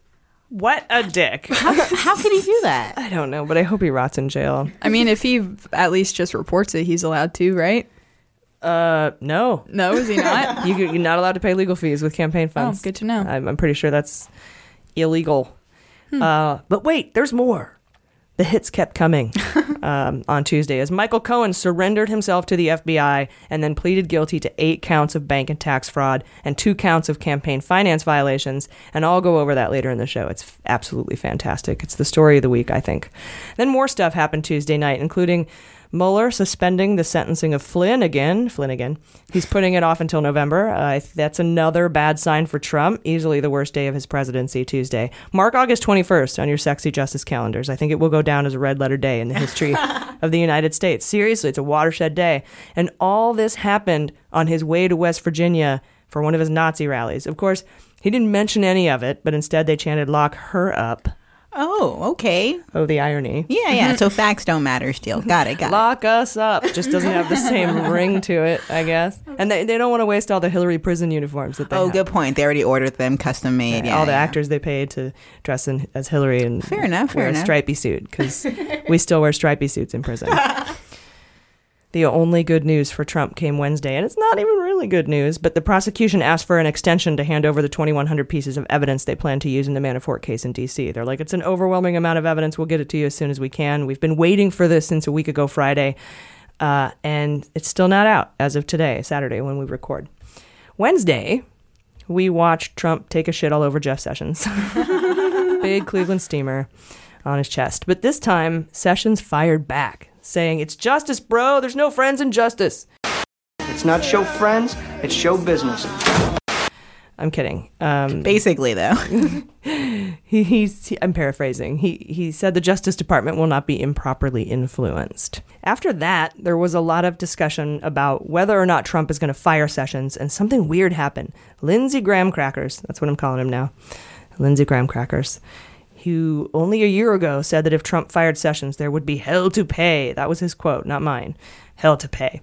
What a dick. How, how can he do that? I don't know, but I hope he rots in jail. I mean, if he at least just reports it, he's allowed to, right? Uh, no. No, is he not? you, you're not allowed to pay legal fees with campaign funds. Oh, good to know. I'm, I'm pretty sure that's illegal. Uh, but wait, there's more. The hits kept coming um, on Tuesday as Michael Cohen surrendered himself to the FBI and then pleaded guilty to eight counts of bank and tax fraud and two counts of campaign finance violations. And I'll go over that later in the show. It's f- absolutely fantastic. It's the story of the week, I think. Then more stuff happened Tuesday night, including Mueller suspending the sentencing of Flynn again. Flynn again. He's putting it off until November. Uh, that's another bad sign for Trump. Easily the worst day of his presidency, Tuesday. Mark August 21st on your sexy justice calendars. I think it will go down as a red letter day in the history of the United States. Seriously, it's a watershed day. And all this happened on his way to West Virginia for one of his Nazi rallies. Of course, he didn't mention any of it, but instead they chanted, Lock her up. Oh, okay. Oh, the irony. Yeah, yeah. So facts don't matter still. Got it, got it. Lock us up. Just doesn't have the same ring to it, I guess. And they, they don't want to waste all the Hillary prison uniforms that they Oh, have. good point. They already ordered them custom made. Yeah, all the yeah. actors they paid to dress in, as Hillary and Fair enough, wear fair a enough. stripy suit because we still wear stripy suits in prison. the only good news for Trump came Wednesday, and it's not even really good news. But the prosecution asked for an extension to hand over the 2,100 pieces of evidence they plan to use in the Manafort case in D.C. They're like, it's an overwhelming amount of evidence. We'll get it to you as soon as we can. We've been waiting for this since a week ago Friday, uh, and it's still not out as of today, Saturday, when we record. Wednesday, we watched Trump take a shit all over Jeff Sessions. Big Cleveland steamer on his chest. But this time, Sessions fired back, saying, It's justice, bro. There's no friends in justice. It's not show friends, it's show business. I'm kidding. Um, Basically, though. he, he's, he- I'm paraphrasing. He, he said the Justice Department will not be improperly influenced. After that, there was a lot of discussion about whether or not Trump is going to fire Sessions, and something weird happened. Lindsey Graham crackers, that's what I'm calling him now. Lindsey Graham crackers, who only a year ago said that if Trump fired Sessions, there would be hell to pay. That was his quote, not mine. Hell to pay.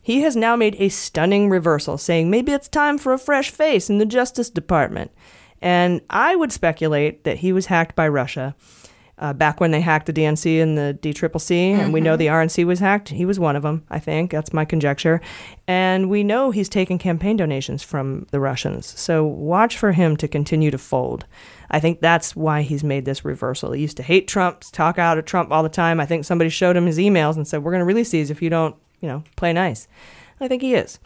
He has now made a stunning reversal, saying maybe it's time for a fresh face in the Justice Department. And I would speculate that he was hacked by Russia. Uh, back when they hacked the DNC and the DCCC, and we know the RNC was hacked. He was one of them, I think. That's my conjecture. And we know he's taken campaign donations from the Russians. So watch for him to continue to fold. I think that's why he's made this reversal. He used to hate Trump, talk out of Trump all the time. I think somebody showed him his emails and said, We're going to release these if you don't, you know, play nice. I think he is.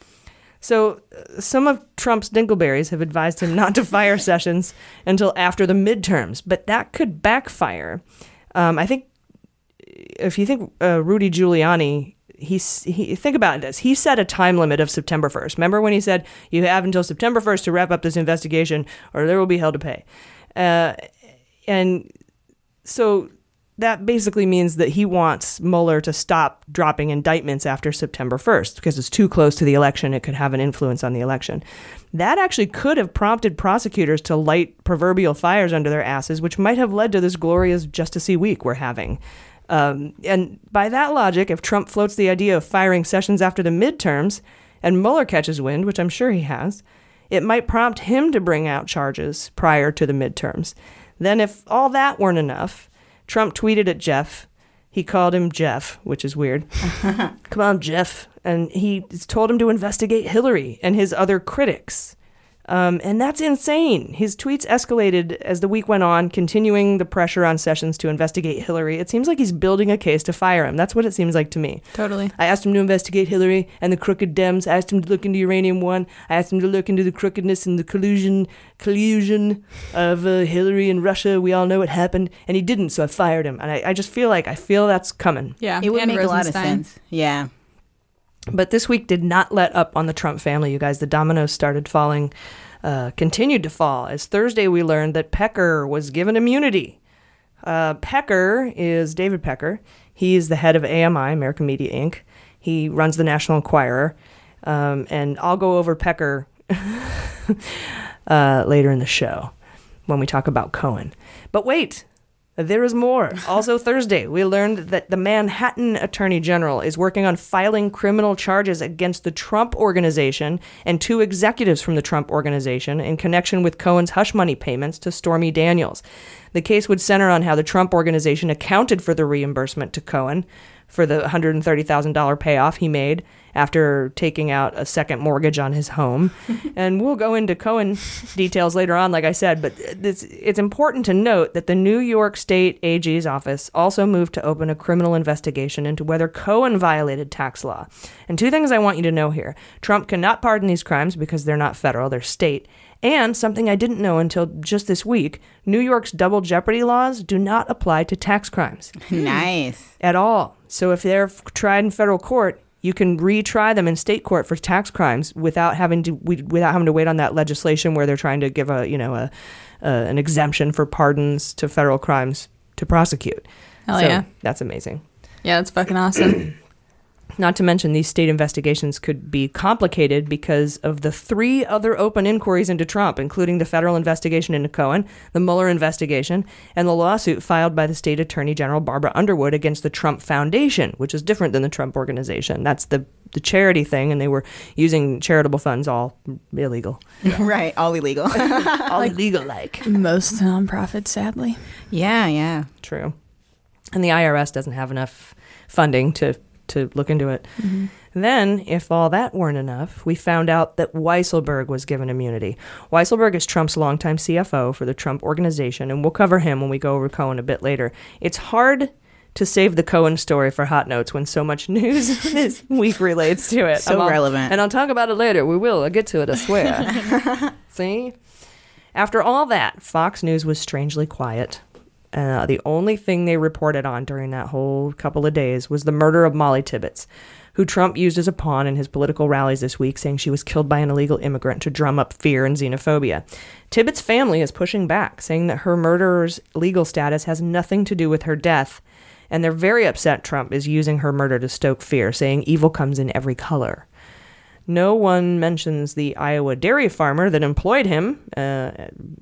So, uh, some of Trump's dingleberries have advised him not to fire Sessions until after the midterms, but that could backfire. Um, I think if you think uh, Rudy Giuliani, he's, he think about this. He set a time limit of September 1st. Remember when he said you have until September 1st to wrap up this investigation, or there will be hell to pay. Uh, and so that basically means that he wants Mueller to stop dropping indictments after September 1st because it's too close to the election. It could have an influence on the election. That actually could have prompted prosecutors to light proverbial fires under their asses, which might have led to this glorious Justice Week we're having. Um, and by that logic, if Trump floats the idea of firing Sessions after the midterms and Mueller catches wind, which I'm sure he has, it might prompt him to bring out charges prior to the midterms. Then, if all that weren't enough, Trump tweeted at Jeff. He called him Jeff, which is weird. Come on, Jeff. And he told him to investigate Hillary and his other critics. Um, and that's insane. His tweets escalated as the week went on, continuing the pressure on Sessions to investigate Hillary. It seems like he's building a case to fire him. That's what it seems like to me. Totally. I asked him to investigate Hillary and the crooked Dems. I asked him to look into Uranium One. I asked him to look into the crookedness and the collusion collusion of uh, Hillary and Russia. We all know what happened, and he didn't. So I fired him. And I, I just feel like I feel that's coming. Yeah, It would Annie make a lot of sense. Yeah. But this week did not let up on the Trump family, you guys. The dominoes started falling, uh, continued to fall. As Thursday, we learned that Pecker was given immunity. Uh, Pecker is David Pecker. He's the head of AMI, American Media Inc. He runs the National Enquirer. Um, and I'll go over Pecker uh, later in the show when we talk about Cohen. But wait, there is more. Also, Thursday, we learned that the Manhattan Attorney General is working on filing criminal charges against the Trump Organization and two executives from the Trump Organization in connection with Cohen's hush money payments to Stormy Daniels. The case would center on how the Trump Organization accounted for the reimbursement to Cohen for the $130,000 payoff he made after taking out a second mortgage on his home. and we'll go into Cohen details later on, like I said, but it's, it's important to note that the New York State AG's office also moved to open a criminal investigation into whether Cohen violated tax law. And two things I want you to know here Trump cannot pardon these crimes because they're not federal, they're state. And something I didn't know until just this week New York's double jeopardy laws do not apply to tax crimes. Hmm. Nice. At all. So if they're f- tried in federal court, you can retry them in state court for tax crimes without having to we- without having to wait on that legislation where they're trying to give a you know a, a an exemption for pardons to federal crimes to prosecute. Hell so yeah. that's amazing. Yeah, that's fucking awesome. Not to mention, these state investigations could be complicated because of the three other open inquiries into Trump, including the federal investigation into Cohen, the Mueller investigation, and the lawsuit filed by the state attorney general Barbara Underwood against the Trump Foundation, which is different than the Trump Organization. That's the the charity thing, and they were using charitable funds, all illegal. right, all illegal. all illegal, like most nonprofits, sadly. Yeah, yeah. True. And the IRS doesn't have enough funding to to look into it. Mm-hmm. Then, if all that weren't enough, we found out that Weisselberg was given immunity. Weisselberg is Trump's longtime CFO for the Trump organization, and we'll cover him when we go over Cohen a bit later. It's hard to save the Cohen story for hot notes when so much news this week relates to it. So all- relevant. And I'll talk about it later. We will. I'll get to it, I swear. See? After all that, Fox News was strangely quiet. Uh, the only thing they reported on during that whole couple of days was the murder of Molly Tibbetts, who Trump used as a pawn in his political rallies this week, saying she was killed by an illegal immigrant to drum up fear and xenophobia. Tibbetts' family is pushing back, saying that her murderer's legal status has nothing to do with her death, and they're very upset Trump is using her murder to stoke fear, saying evil comes in every color. No one mentions the Iowa dairy farmer that employed him. Uh,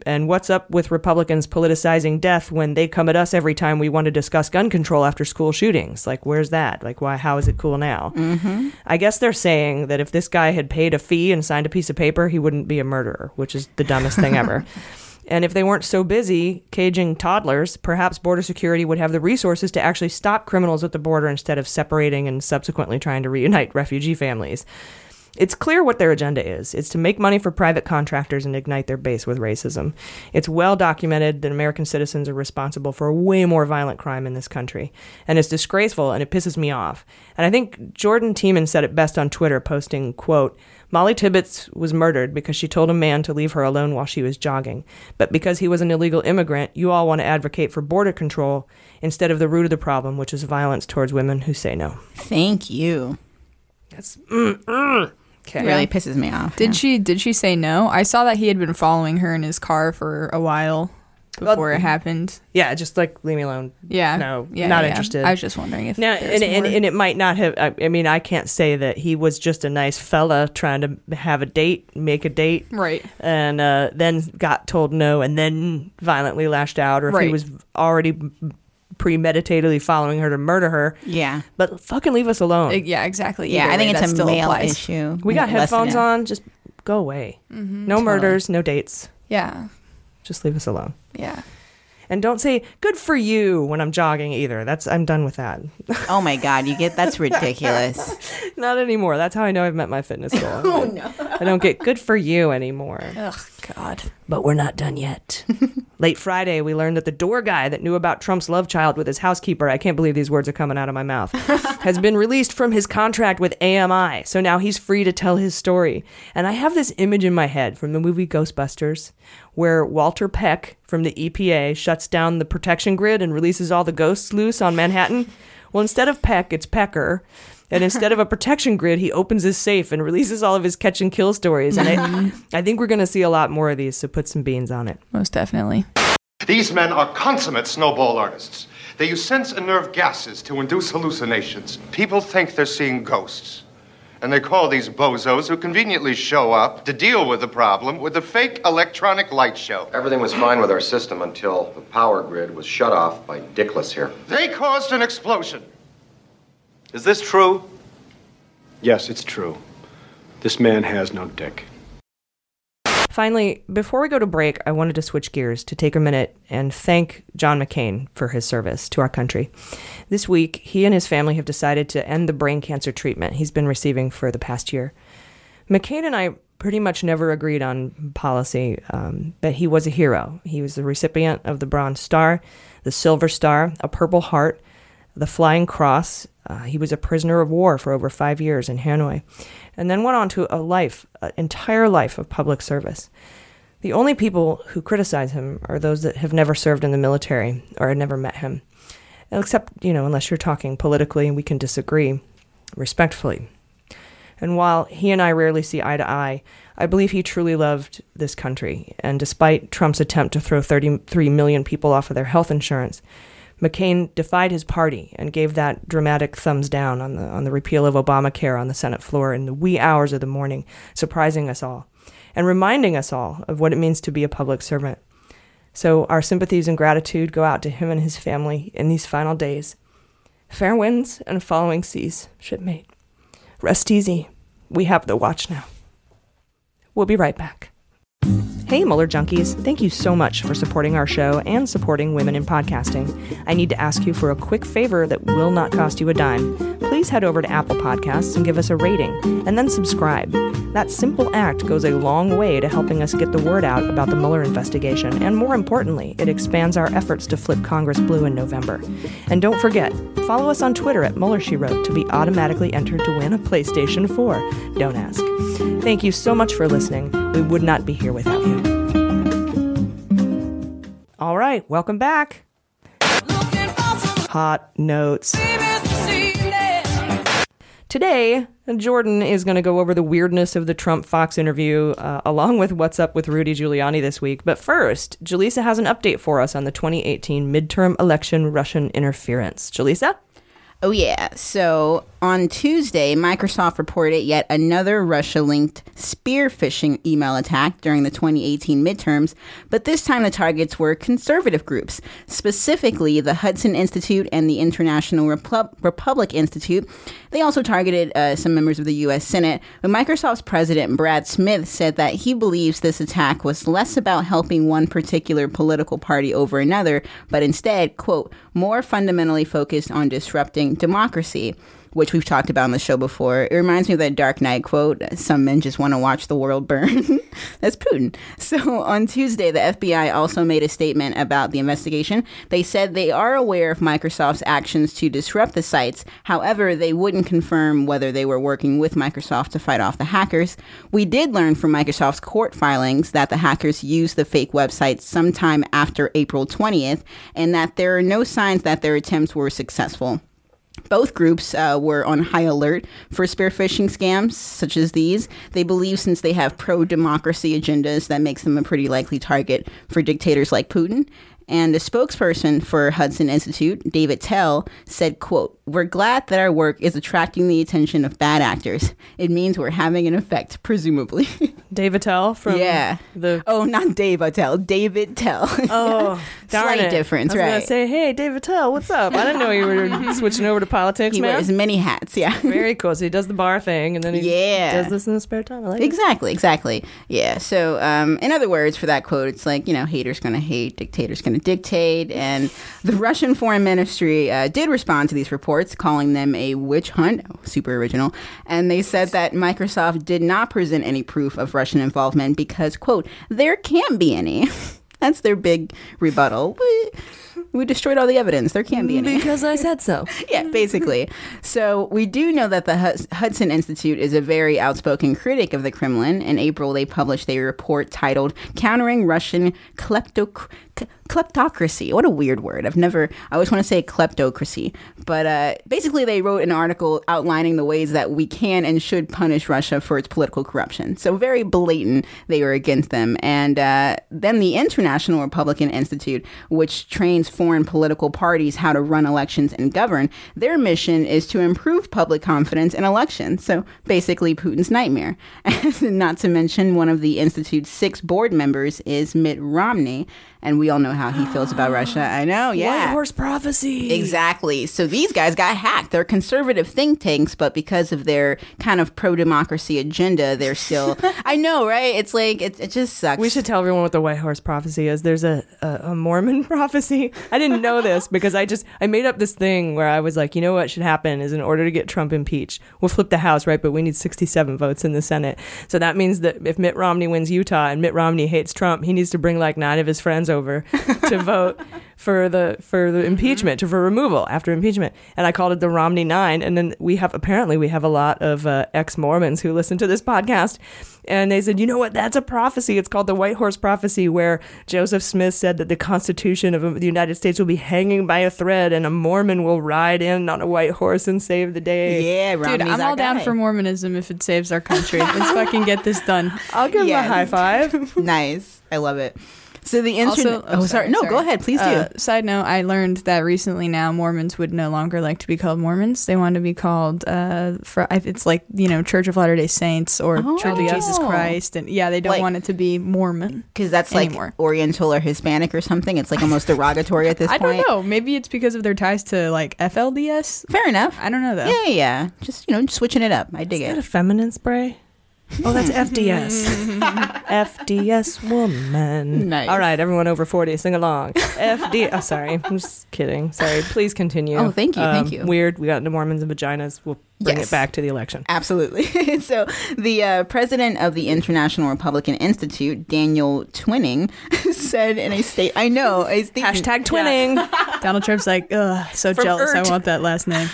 and what's up with Republicans politicizing death when they come at us every time we want to discuss gun control after school shootings? Like, where's that? Like, why? How is it cool now? Mm-hmm. I guess they're saying that if this guy had paid a fee and signed a piece of paper, he wouldn't be a murderer, which is the dumbest thing ever. And if they weren't so busy caging toddlers, perhaps border security would have the resources to actually stop criminals at the border instead of separating and subsequently trying to reunite refugee families. It's clear what their agenda is. It's to make money for private contractors and ignite their base with racism. It's well documented that American citizens are responsible for way more violent crime in this country. And it's disgraceful and it pisses me off. And I think Jordan Tiemann said it best on Twitter, posting, quote, Molly Tibbetts was murdered because she told a man to leave her alone while she was jogging. But because he was an illegal immigrant, you all want to advocate for border control instead of the root of the problem, which is violence towards women who say no. Thank you. That's mm, mm. It really pisses me off. Did yeah. she did she say no? I saw that he had been following her in his car for a while before it happened. Yeah, just like leave me alone. Yeah. No, Yeah, not yeah. interested. I was just wondering if now, and, and, and it might not have. I, I mean, I can't say that he was just a nice fella trying to have a date, make a date, Right. and uh, then got told no, and then violently lashed out, or if he was already premeditatedly following her to murder her. Yeah. But fucking leave us alone. Uh, yeah, exactly. Yeah, Either I think way, it's a still male applies. issue. we got Lessen headphones on. Just go away. Mhm, no totally. murders, no dates. Yeah. Just leave us alone. Yeah. And don't say "good for you" when I'm jogging either. That's I'm done with that. Oh my god, you get that's ridiculous. Not anymore. That's how I know I've met my fitness goal. oh no. I don't get good for you anymore. Ugh, God. But we're not done yet. Late Friday, we learned that the door guy that knew about Trump's love child with his housekeeper, I can't believe these words are coming out of my mouth, has been released from his contract with AMI. So now he's free to tell his story. And I have this image in my head from the movie Ghostbusters, where Walter Peck from the EPA shuts down the protection grid and releases all the ghosts loose on Manhattan. Well, instead of Peck, it's Pecker. And instead of a protection grid, he opens his safe and releases all of his catch and kill stories. And I, mm-hmm. I think we're going to see a lot more of these, so put some beans on it. Most definitely. These men are consummate snowball artists. They use sense and nerve gases to induce hallucinations. People think they're seeing ghosts. And they call these bozos who conveniently show up to deal with the problem with a fake electronic light show. Everything was fine with our system until the power grid was shut off by Dickless here. They caused an explosion. Is this true? Yes, it's true. This man has no dick. Finally, before we go to break, I wanted to switch gears to take a minute and thank John McCain for his service to our country. This week, he and his family have decided to end the brain cancer treatment he's been receiving for the past year. McCain and I pretty much never agreed on policy, um, but he was a hero. He was the recipient of the Bronze Star, the Silver Star, a Purple Heart, the Flying Cross. Uh, he was a prisoner of war for over five years in Hanoi, and then went on to a life, an entire life of public service. The only people who criticize him are those that have never served in the military or had never met him. Except, you know, unless you're talking politically and we can disagree respectfully. And while he and I rarely see eye to eye, I believe he truly loved this country. And despite Trump's attempt to throw 33 million people off of their health insurance, McCain defied his party and gave that dramatic thumbs down on the on the repeal of Obamacare on the Senate floor in the wee hours of the morning, surprising us all and reminding us all of what it means to be a public servant. So our sympathies and gratitude go out to him and his family in these final days. Fair winds and following seas, shipmate. Rest easy. We have the watch now. We'll be right back. Hey, Mueller Junkies. Thank you so much for supporting our show and supporting women in podcasting. I need to ask you for a quick favor that will not cost you a dime. Please head over to Apple Podcasts and give us a rating, and then subscribe. That simple act goes a long way to helping us get the word out about the Mueller investigation, and more importantly, it expands our efforts to flip Congress blue in November. And don't forget, follow us on Twitter at Mueller She Wrote to be automatically entered to win a PlayStation 4. Don't ask. Thank you so much for listening. We would not be here without you. All right, welcome back. Hot notes. Today, Jordan is going to go over the weirdness of the Trump Fox interview, uh, along with what's up with Rudy Giuliani this week. But first, Jaleesa has an update for us on the 2018 midterm election Russian interference. Jaleesa? Oh, yeah. So on Tuesday, Microsoft reported yet another Russia linked spear phishing email attack during the 2018 midterms, but this time the targets were conservative groups, specifically the Hudson Institute and the International Repu- Republic Institute. They also targeted uh, some members of the U.S. Senate, but Microsoft's president, Brad Smith, said that he believes this attack was less about helping one particular political party over another, but instead, quote, more fundamentally focused on disrupting democracy which we've talked about on the show before. It reminds me of that Dark Knight quote Some men just want to watch the world burn. That's Putin. So on Tuesday, the FBI also made a statement about the investigation. They said they are aware of Microsoft's actions to disrupt the sites. However, they wouldn't confirm whether they were working with Microsoft to fight off the hackers. We did learn from Microsoft's court filings that the hackers used the fake website sometime after April 20th and that there are no signs that their attempts were successful. Both groups uh, were on high alert for spear phishing scams such as these. They believe since they have pro democracy agendas, that makes them a pretty likely target for dictators like Putin. And the spokesperson for Hudson Institute, David Tell, said, quote, We're glad that our work is attracting the attention of bad actors. It means we're having an effect, presumably. David Tell from yeah. the Oh, not Dave Attell, David Tell. Oh, darn Slight it. difference, I was right? Gonna say, hey, David Tell, what's up? I didn't know you were switching over to politics, he man. wears many hats, yeah. Very cool. So he does the bar thing, and then he Yeah. does this in his spare time. I like it. Exactly, exactly. Yeah. So, um, in other words, for that quote, it's like, you know, haters to hate, dictators going dictate. And the Russian Foreign Ministry uh, did respond to these reports, calling them a witch hunt. Super original. And they said that Microsoft did not present any proof of Russian involvement because, quote, there can't be any. That's their big rebuttal. We, we destroyed all the evidence. There can't be any. Because I said so. yeah, basically. So we do know that the Hudson Institute is a very outspoken critic of the Kremlin. In April, they published a report titled "Countering Russian Kleptoc- Kleptocracy." What a weird word. I've never. I always want to say kleptocracy, but uh, basically, they wrote an article outlining the ways that we can and should punish Russia for its political corruption. So very blatant, they were against them. And uh, then the International Republican Institute, which trains foreign political parties how to run elections and govern, their mission is to improve public confidence in elections. So basically, Putin's nightmare. Not to mention, one of the Institute's six board members is Mitt Romney. And we all know how he feels about Russia. I know, yeah. White horse prophecy. Exactly. So these guys got hacked. They're conservative think tanks, but because of their kind of pro democracy agenda, they're still. I know, right? It's like, it, it just sucks. We should tell everyone what the white horse prophecy is. There's a, a, a Mormon prophecy. I didn't know this because I just I made up this thing where I was like, you know what should happen is in order to get Trump impeached, we'll flip the House, right? But we need 67 votes in the Senate. So that means that if Mitt Romney wins Utah and Mitt Romney hates Trump, he needs to bring like nine of his friends over to vote for the for the impeachment to for removal after impeachment. And i called it the romney nine. And then we have apparently we have a lot of uh, ex-mormons who listen to this podcast. And they said you know what? That's a prophecy. It's called the white horse prophecy where joseph smith said that the constitution of the united states will be hanging by a thread and a mormon will ride in on a white horse and save the day. Yeah, Dude, I'm our all down for Mormonism if it saves our country. Let's fucking get this done. i'll give him a high five. Nice. I love it. So the internet. Also- oh, sorry. No, go ahead. Please do. Uh, side note: I learned that recently. Now Mormons would no longer like to be called Mormons. They want to be called. Uh, for it's like you know Church of Latter Day Saints or Church of Jesus Oh. Christ, and yeah, they don't Like- want it to be Mormon Because that's like anymore. Oriental or Hispanic or something. It's like almost derogatory at this point. I point. don't know. Maybe it's because of their ties to like FLDS. Fair enough. I don't know though. Yeah, yeah, yeah. Just you know, switching it up. I dig Is that it. a feminine spray? Oh, that's FDS. FDS woman. Nice. All right, everyone over 40, sing along. FD. Oh, sorry. I'm just kidding. Sorry. Please continue. Oh, thank you, thank Um, you. Weird. We got into Mormons and vaginas. We'll bring Yes. it back to the election. Absolutely. so, the uh, president of the International Republican Institute, Daniel Twinning, said in a state. I know. I was thinking- Hashtag twinning. Donald Trump's like, ugh, so From jealous. Ert. I want that last name.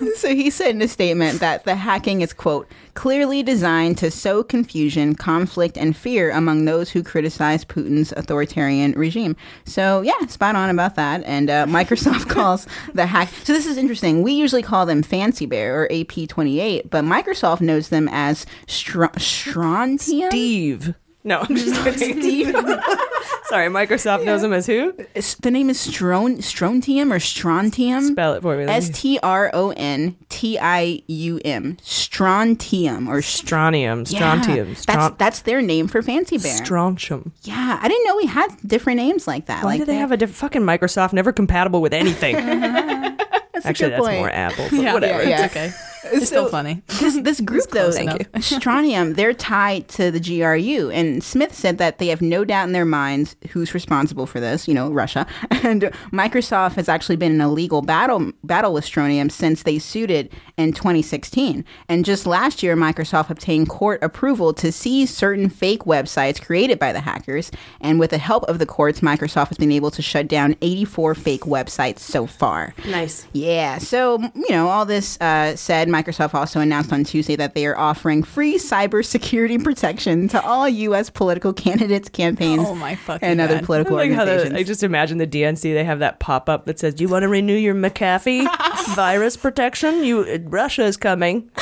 So he said in a statement that the hacking is, quote, clearly designed to sow confusion, conflict, and fear among those who criticize Putin's authoritarian regime. So, yeah, spot on about that. And uh, Microsoft calls the hack. So, this is interesting. We usually call them Fancy Bear or APT28, but Microsoft knows them as Str- Strontium. Steve. No, I'm just kidding. Steve. Sorry, Microsoft knows him as who? It's- the name is Stron- Strontium or Strontium. Spell it for me. S T R O N T I U M. Strontium or Strontium. Yeah, Strontium. That's Stron- that's their name for Fancy Bear. Strontium. yeah, I didn't know we had different names like that. Why like do they have a different fucking Microsoft never compatible with anything? Actually, good that's point. more Apple. But Yeah, whatever. yeah, yeah. Okay. It's still So- funny. This this group though, close enough. Strontium, they're tied to the GRU, and Smith said that they have no doubt in their minds who's responsible for this. You know, Russia, and Microsoft has actually been in a legal battle battle with Strontium since they sued it in 2016. And just last year, Microsoft obtained court approval to seize certain fake websites created by the hackers, and with the help of the courts, Microsoft has been able to shut down 84 fake websites so far. Nice. Yeah. So, you know, all this uh, said, Microsoft also announced on Tuesday that they are offering free cybersecurity protection to all U.S. political candidates, campaigns, Oh my and other God. political I like how organizations. the, I just imagine the DNC. They have that pop up that says, "Do you want to renew your McAfee virus protection? You Russia is coming."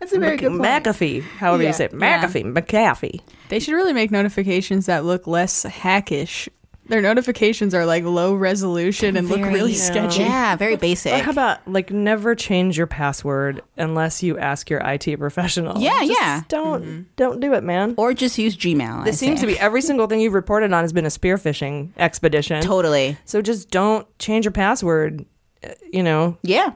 That's a very Mc- good point. McAfee, however Yeah. you say it. Yeah. McAfee, McAfee. They should really make notifications that look less hackish. Their notifications are like low resolution and look really you know, sketchy. Yeah, very Or basic. how about like never change your password unless you ask your IT professional? Yeah, Just yeah. Don't don't do it, man. or just use Gmail. This seems to be every single thing you've reported on has been a spearfishing expedition. totally. So just don't change your password. uh, You know, Yeah.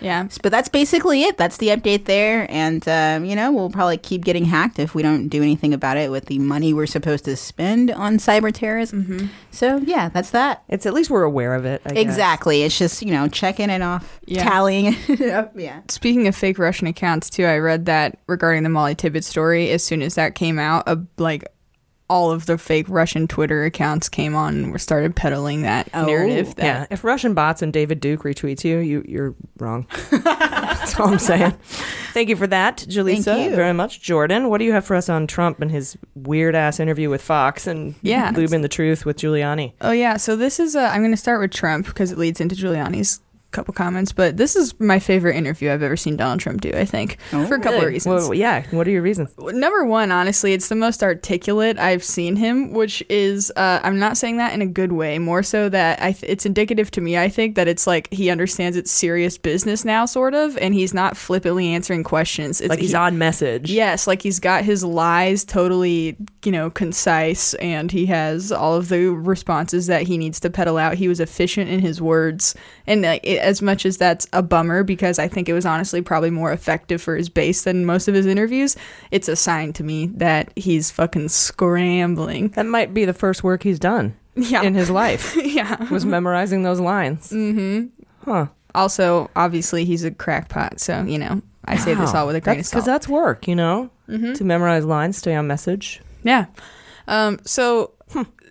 Yeah. But that's basically it. That's the update there. And, um, you know, we'll probably keep getting hacked if we don't do anything about it with the money we're supposed to spend on cyber terrorism. So, yeah, that's that. it's at least we're aware of it. I guess. Exactly. It's just, you know, checking it off, Yeah. tallying it up. Yeah. Speaking of fake Russian accounts, too, I read that regarding the Molly Tibbet story. As soon as that came out, a, like all of the fake Russian Twitter accounts came on and started peddling that Oh, narrative. That, Yeah, if Russian bots and David Duke retweets you, you you're wrong. That's all I'm saying. Thank you for that, Jaleesa. Thank you. Very much, Jordan. What do you have for us on Trump and his weird ass interview with Fox and Yeah. lubing the truth with Giuliani? Oh yeah, so this is uh, I'm going to start with Trump because it leads into Giuliani's couple comments, but this is my favorite interview I've ever seen Donald Trump do. I think for a couple of reasons. Well, yeah. What are your reasons? Number one, honestly, it's the most articulate I've seen him, which is uh, I'm not saying that in a good way. More so that I th- it's indicative to me. I think that it's like he understands it's serious business now, sort of, and he's not flippantly answering questions. It's, Like he's he- on message. Yes, like he's got his lies totally, you know, concise, and he has all of the responses that he needs to peddle out. He was efficient in his words, and like, it, as much as that's a bummer because I think it was honestly probably more effective for his base than most of his interviews. It's a sign to me that he's fucking scrambling. That might be the first work he's done Yeah. in his life. yeah. was memorizing those lines. Mm-hmm. Huh. Also, obviously, he's a crackpot, so you know I say this all with a grain That's of salt. because that's work, you know, Mhm. to memorize lines, stay on message. Yeah. Um, so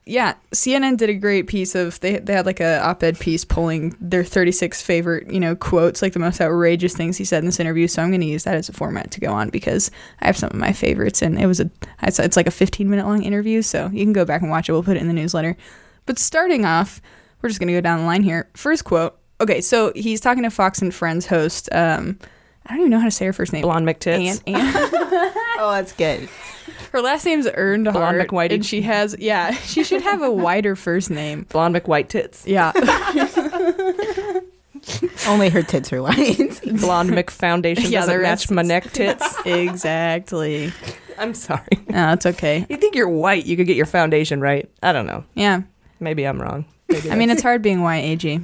yeah, CNN did a great piece of they they had like a op-ed piece pulling their 36 favorite, you know, quotes, like the most outrageous things he said in this interview. So I'm going to use that as a format to go on because I have some of my favorites and it was a it's, it's like a 15 minute long interview, so you can go back and watch it. We'll put it in the newsletter. But starting off, we're just going to go down the line here. First quote. Okay, so he's talking to Fox and Friends host um I don't even know how to say her first name. Blonde McTits. Ann, Ann. oh, that's good. Her last name's Earned Blonde Heart, McWhitey. and she has yeah. She should have a wider first name. Blonde McWhite tits. Yeah. Only her tits are white. Blonde McFoundation Yeah, doesn't match my neck tits. exactly. I'm sorry. No, it's okay. You think you're white, you could get your foundation right. I don't know. Yeah. Maybe I'm wrong. Maybe I mean, it's hard being white, AG. You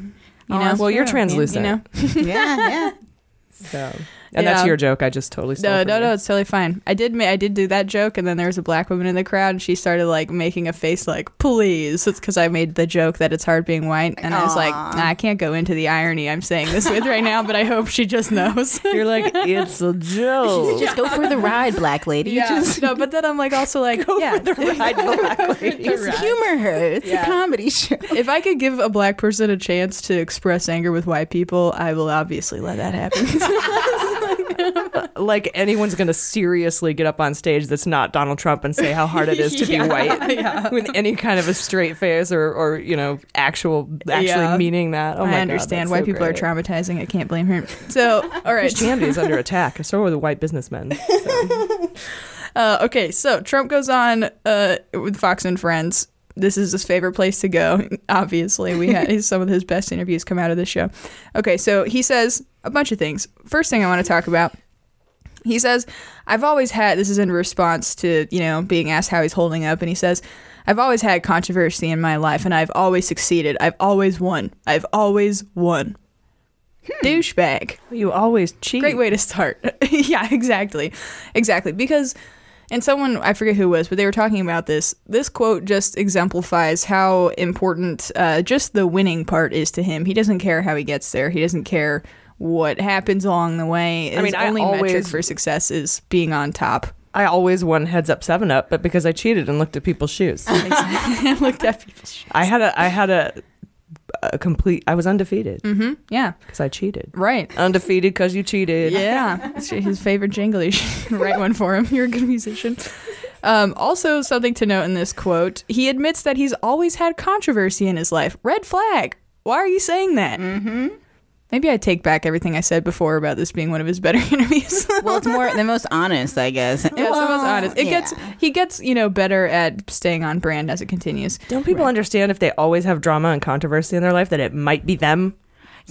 know. that's Well, you're translucent. You translucent. know. yeah, yeah. So, and that's your joke. I just totally stole No, no, you. no, it's totally fine. I did, ma- I did do that joke, and then there was a black woman in the crowd, and she started like making a face like, "Please," it's because I made the joke that it's hard being white, and I was like, nah, I can't go into the irony I'm saying this with right now, but I hope she just knows. You're like, it's a joke. Just go for the ride, black lady. yeah, Just no, but then I'm like also like, go yeah, the ride, black lady. humor her. It's Yeah. a comedy show. if I could give a black person a chance to express anger with white people, I will obviously let that happen. Like anyone's gonna seriously get up on stage that's not Donald Trump and say how hard it is to Yeah, be white yeah. with any kind of a straight face or, or you know actual actually Yeah. meaning that. Oh my I God, understand that's white so people great. are traumatizing. I can't blame her. So, all right. Christianity is under attack. So are the white businessmen. So. Uh, okay, so Trump goes on uh, with Fox and Friends. This is his favorite place to go. Obviously, we had some of his best interviews come out of this show. Okay, so he says a bunch of things. First thing I want to talk about. He says, "I've always had." This is in response to you know being asked how he's holding up, and he says, "I've always had controversy in my life, and I've always succeeded. I've always won. I've always won." Douchebag. You always cheat. Great way to start. yeah, exactly. Exactly. Because, and someone, I forget who it was, but they were talking about this. This quote just exemplifies how important uh, just the winning part is to him. He doesn't care how he gets there, he doesn't care what happens along the way. His I mean, I only metric for success is being on top. I always won heads up seven up, but because I cheated and looked at people's shoes. Looked at people's shoes. I had a I had a, a complete. I was undefeated Mm-hmm. Yeah. because I cheated. Right. Undefeated because you cheated. Yeah, it's his favorite jingle. You should write one for him. You're a good musician. Um, also, something to note in this quote: he admits that he's always had controversy in his life. Red flag. Why are you saying that? Mm-hmm. Maybe I take back everything I said before about this being one of his better interviews. Well, it's more the most honest, I guess. Yeah, it's the most honest. It yeah. gets he gets you know better at staying on brand as it continues. Don't people understand if they always have drama and controversy in their life that it might be them?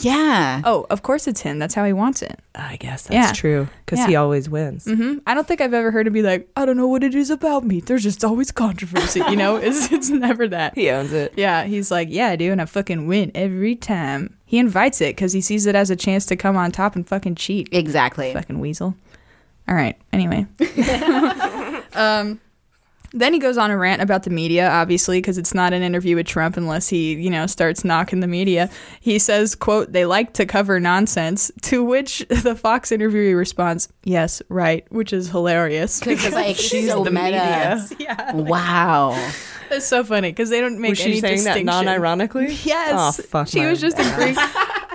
Yeah. Oh, of course it's him. That's how he wants it. I guess that's Yeah. true because Yeah. he always wins. hmm I don't think I've ever heard him be like, I don't know what it is about me. There's just always controversy. You know, it's it's never that. He owns it. Yeah, he's like, yeah, dude, and I fucking win every time. He invites it because he sees it as a chance to come on top and fucking cheat. Exactly. Fucking weasel. All right. Anyway. um, then he goes on a rant about the media, obviously, because it's not an interview with Trump unless he, you know, starts knocking the media. He says, "quote They like to cover nonsense." To which the Fox interviewee responds, "Yes, right," which is hilarious Because like she's so the meta. media. Yeah. Wow. It's so funny because they don't make Was any she saying that non-ironically? Yes. Oh, fuck She was just God. agreeing.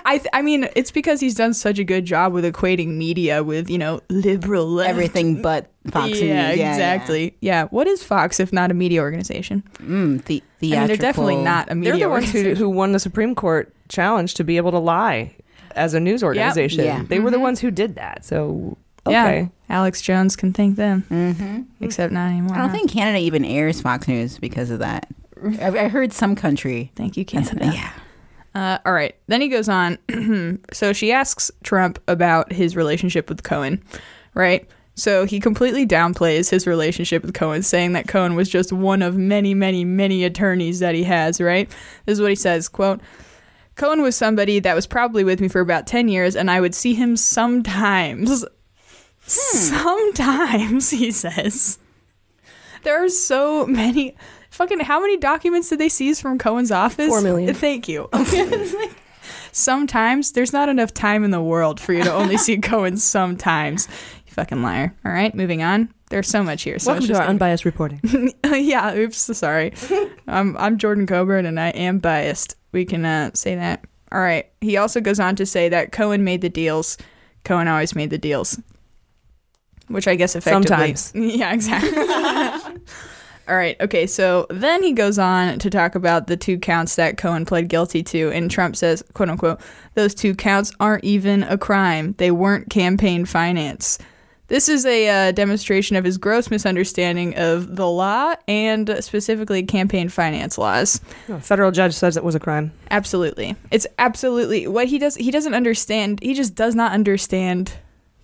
I, th- I mean, it's because he's done such a good job with equating media with, you know, liberal left. Everything but Fox News. yeah, Yeah, exactly. Yeah. What is Fox if not a media organization? Mm, the I mean, they're definitely not a media They're the ones who, who won the Supreme Court challenge to be able to lie as a news organization. Yeah. They were the Mhm. ones who did that. So okay. Yeah. Alex Jones can thank them. Mm-hmm. Except not anymore. I don't huh? think Canada even airs Fox News because of that. I, I heard some country. Thank you, Canada. Yeah. Uh, all right. Then he goes on. so she asks Trump about his relationship with Cohen, right? So he completely downplays his relationship with Cohen, saying that Cohen was just one of many, many, many attorneys that he has, right? This is what he says, quote, Cohen was somebody that was probably with me for about 10 years, and I would see him sometimes. Sometimes, he says. There are so many. Fucking, how many documents did they seize from Cohen's office? Four million. Thank you. Like, sometimes there's not enough time in the world for you to only see Cohen sometimes. You fucking liar. All right, moving on. There's so much here. So Welcome to our unbiased reporting. yeah, oops, sorry. I'm I'm Jordan Coburn and I am biased. We can uh, say that. All right. He also goes on to say that Cohen made the deals. Cohen always made the deals. Which I guess effectively Sometimes. Yeah, exactly. All right. Okay. So then he goes on to talk about the two counts that Cohen pled guilty to, and Trump says, "quote unquote," those two counts aren't even a crime. They weren't campaign finance. This is a uh, demonstration of his gross misunderstanding of the law and specifically campaign finance laws. A federal judge says it was a crime. Absolutely. It's absolutely what he does. He doesn't understand. He just does not understand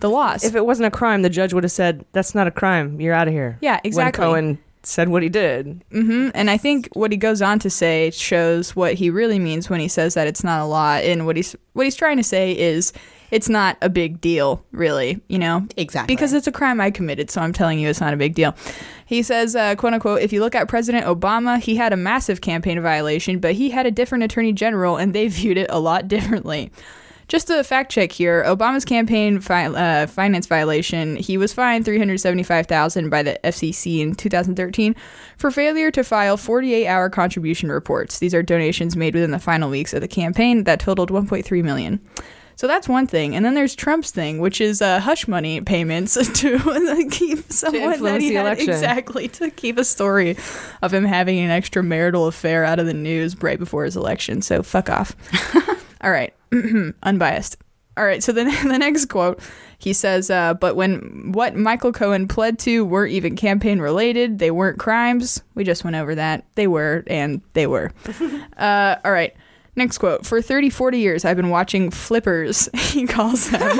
the laws. If it wasn't a crime, the judge would have said, "That's not a crime. You're out of here." Yeah, exactly. When Cohen said what he did. hmm And I think what he goes on to say shows what he really means when he says that it's not a law. And what he's what he's trying to say is it's not a big deal, really. You know, exactly because it's a crime I committed. So I'm telling you, it's not a big deal. He says, uh, "quote unquote," if you look at President Obama, he had a massive campaign violation, but he had a different attorney general, and they viewed it a lot differently. Just a fact check here: Obama's campaign fi- uh, finance violation, he was fined three hundred seventy-five thousand by the FEC in 2013 for failure to file 48-hour contribution reports. These are donations made within the final weeks of the campaign that totaled 1.3 million. So that's one thing, and then there's Trump's thing, which is uh, hush money payments to keep someone that influence he the had- election. exactly to keep a story of him having an extramarital affair out of the news right before his election. So fuck off. All right, unbiased. All right, so the, the next quote, he says, uh, but when what Michael Cohen pled to weren't even campaign related, they weren't crimes. We just went over that. They were, and they were. uh, all right, next quote. For 30, 40 years, I've been watching flippers, he calls them.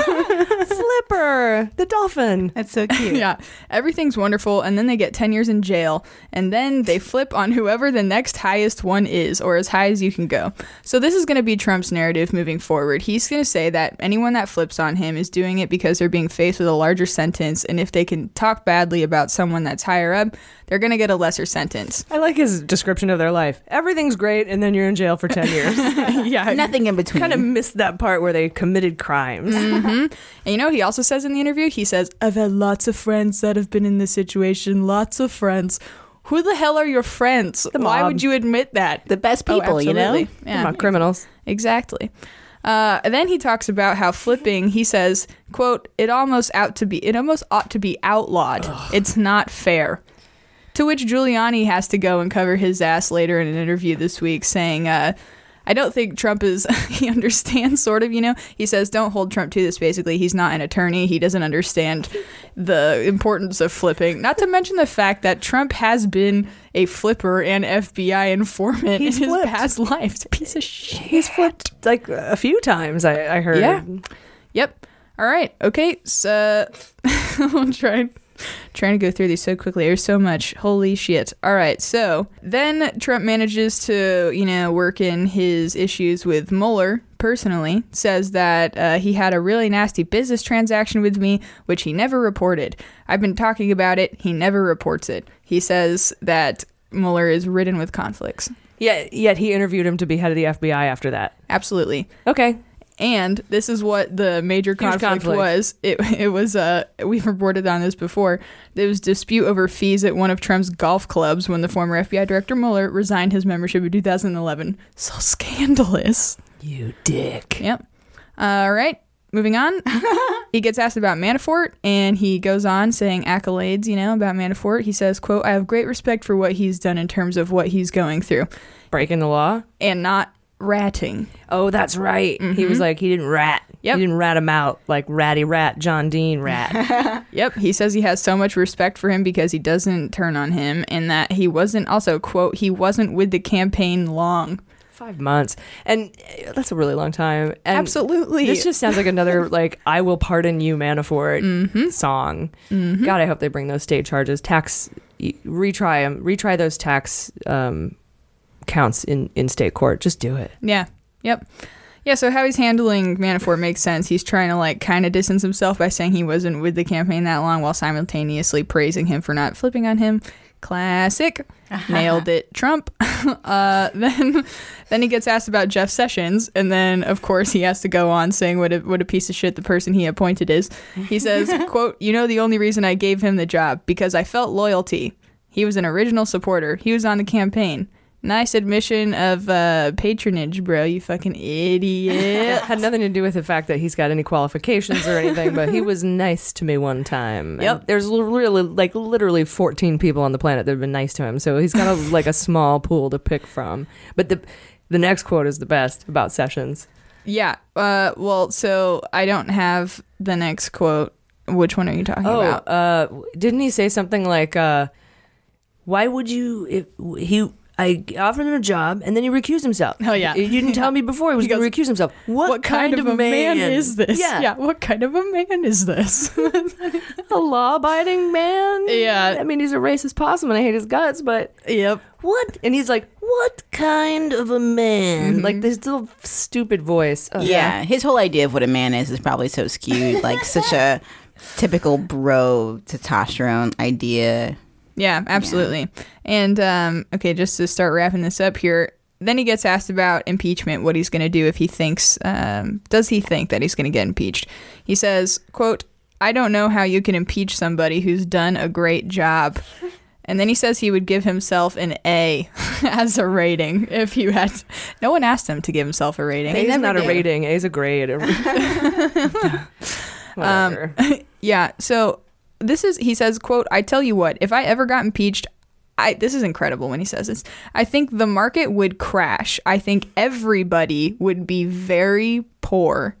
Flipper, the dolphin. That's so cute. yeah, everything's wonderful, and then they get 10 years in jail, and then they flip on whoever the next highest one is, or as high as you can go. So, this is going to be Trump's narrative moving forward. He's going to say that anyone that flips on him is doing it because they're being faced with a larger sentence, and if they can talk badly about someone that's higher up, they're going to get a lesser sentence. I like his description of their life. Everything's great, and then you're in jail for 10 years. yeah. Nothing in between. kind of missed that part where they committed crimes. hmm And you know, he also says in the interview, he says, I've had lots of friends that have been in this situation, lots of friends. Who the hell are your friends? Why would you admit that? The best Oh, people, you know? absolutely. Come on, criminals. Exactly. Uh, then he talks about how flipping. He says, "quote It almost out to be. It almost ought to be outlawed. It's not fair." To which Giuliani has to go and cover his ass later in an interview this week, saying, uh, "I don't think Trump is. he understands, sort of. You know, he says, don't hold Trump to this. Basically, he's not an attorney. He doesn't understand the importance of flipping. Not to mention the fact that Trump has been a flipper and FBI informant He's in his past life. It's a piece of shit. He's flipped like a few times, I, I heard. Yeah. Yep. All right. Okay. So I'm trying trying to go through these so quickly. There's so much. Holy shit. All right. So then Trump manages to, you know, work in his issues with Mueller personally. Says that uh, he had a really nasty business transaction with me, which he never reported. I've been talking about it. He never reports it. He says that Mueller is ridden with conflicts. Yeah, yet he interviewed him to be head of the FBI after that. Absolutely. Okay. And this is what the major conflict, conflict. was. It it was uh we've reported on this before. There was dispute over fees at one of Trump's golf clubs when the former FBI director Mueller resigned his membership in 2011. So scandalous. You dick. Yep. All right. Moving on. he gets asked about Manafort and he goes on saying accolades, you know, about Manafort. He says, quote, I have great respect for what he's done in terms of what he's going through. Breaking the law? And not ratting. Oh, that's right. He was like, he didn't rat. Yep. He didn't rat him out like Ratty Rat, John Dean Rat. Yep, he says he has so much respect for him because he doesn't turn on him and that he wasn't also quote he wasn't with the campaign long. Five months. And uh, that's a really long time. And Absolutely. This just sounds like another, like, I will pardon you, Manafort song. God, I hope they bring those state charges. Tax, retry them. Retry those tax um, counts in, in state court. Just do it. Yeah. Yep. Yeah, so how he's handling Manafort makes sense. He's trying to like kind of distance himself by saying he wasn't with the campaign that long while simultaneously praising him for not flipping on him. Classic. Nailed it. Trump. uh, then then he gets asked about Jeff Sessions and then of course he has to go on saying what a, what a piece of shit the person he appointed is. He says, quote, "You know the only reason I gave him the job because I felt loyalty. He was an original supporter. He was on the campaign. Nice admission of uh, patronage, bro. You fucking idiot. Had nothing to do with the fact that he's got any qualifications or anything, but he was nice to me one time. And Yep. there's really, like, literally 14 people on the planet that have been nice to him, so he's got a, like a small pool to pick from. But the the next quote is the best about Sessions. Yeah. Uh, well, so I don't have the next quote Which one are you talking Oh, about? uh, didn't he say something like, uh, "Why would you if he?" I offered him a job, and then he recused himself. Oh yeah, you didn't tell me before he was going to recuse himself. What, kind, of a man, is this? Yeah, what kind of a man is this? a law-abiding man. Yeah. I mean he's a racist possum, and I hate his guts. But yep, what? And he's like, "What kind of a man?" Mm-hmm. Like this little stupid voice. Oh, Ugh. Yeah, his whole idea of what a man is is probably so skewed, like such a typical bro testosterone idea. Yeah, absolutely. And um, okay, just to start wrapping this up here, then he gets asked about impeachment, what he's going to do if he thinks, um, does he think that he's going to get impeached? He says, "quote I don't know how you can impeach somebody who's done a great job." And then he says he would give himself an A as a rating if you had. No one asked him to give himself a rating. A is not a rating. A is a grade. Um, yeah. So this is he says, "quote I tell you what, if I ever got impeached." I, this is incredible when he says this. I think the market would crash. I think everybody would be very poor.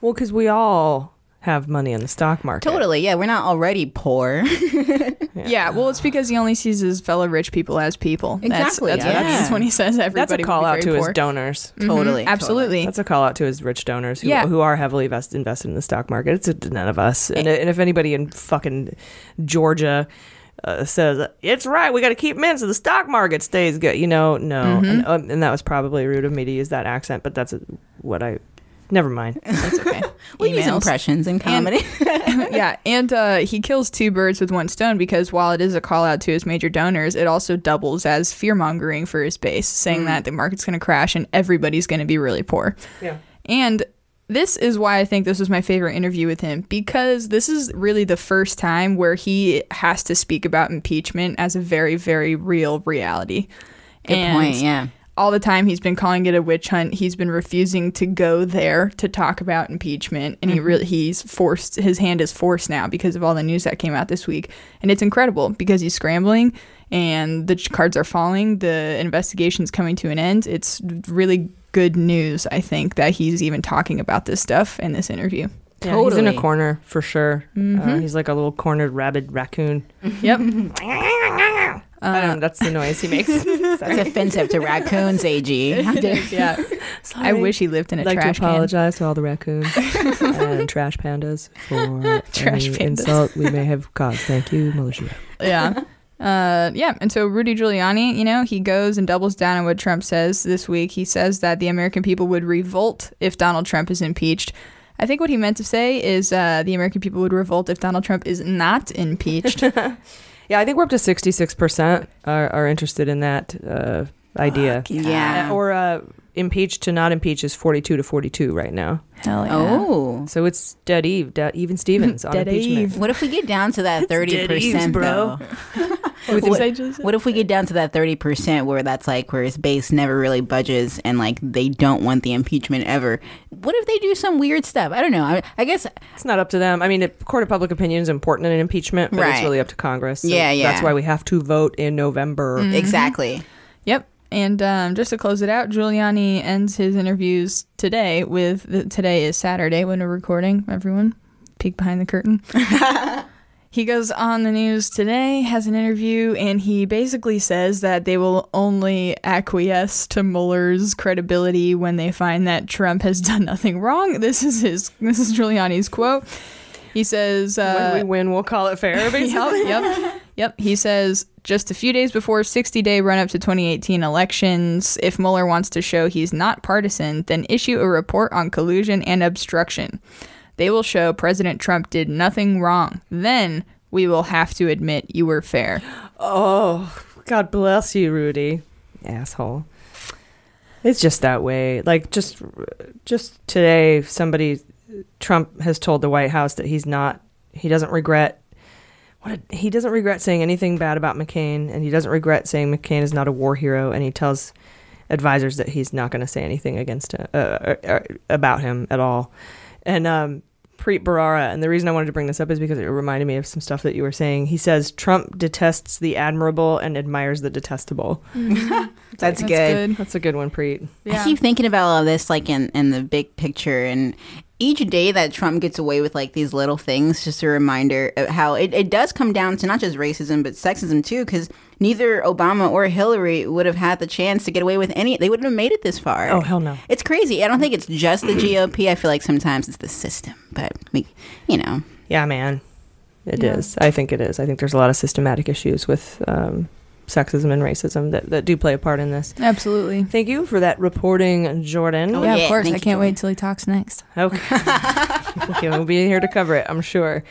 Well, because we all have money in the stock market. Totally, yeah. We're not already poor. Yeah. well, it's because he only sees his fellow rich people as people. Exactly, That's, that's, yeah. that's when he says everybody. That's a call out to very his poor. donors. Mhm, Totally, absolutely. totally. That's a call out to his rich donors who, Yeah. who are heavily invest, invested in the stock market. It's a, none of us. And, and if anybody in fucking Georgia uh, says it's right, we got to keep them in so the stock market stays good, you know, no. Mhm. And, um, and that was probably rude of me to use that accent, but that's what I. Never mind. That's okay. We use impressions in comedy. yeah, and uh, he kills two birds with one stone because while it is a call out to his major donors, it also doubles as fear mongering for his base, saying Mm. that the market's going to crash and everybody's going to be really poor. Yeah. And this is why I think this was my favorite interview with him because this is really the first time where he has to speak about impeachment as a very, very real reality. Good point, yeah. All the time he's been calling it a witch hunt. He's been refusing to go there to talk about impeachment, and he Mhm. really he's forced his hand is forced now because of all the news that came out this week, and it's incredible because he's scrambling and the cards are falling. The investigation's coming to an end. It's really good news, I think, that he's even talking about this stuff in this interview. Yeah, he's in a corner for sure. Uh, Mhm. he's like a little cornered rabid raccoon. Yep. I don't know, that's the noise he makes. That's offensive to raccoons, AG. Yeah. I wish he lived in a like trash to can. apologize to all the raccoons and trash pandas for Trash any pandas. insult we may have caused. Thank you, militia. yeah. Uh, yeah, and so Rudy Giuliani, you know, he goes and doubles down on what Trump says this week. He says that the American people would revolt if Donald Trump is impeached. I think what he meant to say is uh, the American people would revolt if Donald Trump is not impeached. Yeah, I think we're up to 66% are, are interested in that uh, idea. yeah. Uh, Or uh, impeached to not impeach is 42 to 42 right now. Hell yeah. Oh. So it's dead Eve, dead, even Stevens on Dead impeachment. Eve. What if we get down to that thirty dead Eves, percent, bro. bro? What what, you say, Joseph? what if we get down to that thirty percent where that's like where his base never really budges and like they don't want the impeachment ever? What if they do some weird stuff? I don't know. I, I guess It's not up to them. I mean, it, court of public opinion is important in an impeachment, but it's really up to Congress. So Yeah, yeah. That's why we have to vote in November. Mhm. exactly. Yep. And um, just to close it out, Giuliani ends his interviews today with the, today is Saturday when we're recording. Everyone, peek behind the curtain. he goes on the news today, has an interview, and he basically says that they will only acquiesce to Mueller's credibility when they find that Trump has done nothing wrong. This is his. This is Giuliani's quote. He says, uh, when we win, we'll call it fair, basically. yep, yep, yep. He says just a few days before 60 day run up to 2018 elections, if Mueller wants to show he's not partisan, then issue a report on collusion and obstruction. They will show President Trump did nothing wrong. Then we will have to admit you were fair. Oh, God bless you, Rudy. Asshole. It's just that way. Like just just today somebody Trump has told the White House that he's not he doesn't regret what a, he doesn't regret saying anything bad about McCain and he doesn't regret saying McCain is not a war hero and he tells advisors that he's not going to say anything against him, uh, uh, uh, about him at all. And um Preet Bharara, and the reason I wanted to bring this up is because it reminded me of some stuff that you were saying. He says Trump detests the admirable and admires the detestable. That's, good. That's a good one, Preet. I keep thinking about all of this, like in, in the big picture, and each day that Trump gets away with like these little things, just a reminder of how it, it does come down to not just racism but sexism too, because neither Obama or Hillary would have had the chance to get away with any. They wouldn't have made it this far. Oh hell no! It's crazy. I don't think it's just the GOP. I feel like sometimes it's the system, but we, you know. Yeah, man, it it is. I think it is. I think there's a lot of systematic issues with um, sexism and racism that, that do play a part in this. Absolutely. Thank you for that reporting, Jordan. Oh, yeah, of course. I can't wait till he talks next. Okay. okay, we'll be here to cover it, I'm sure.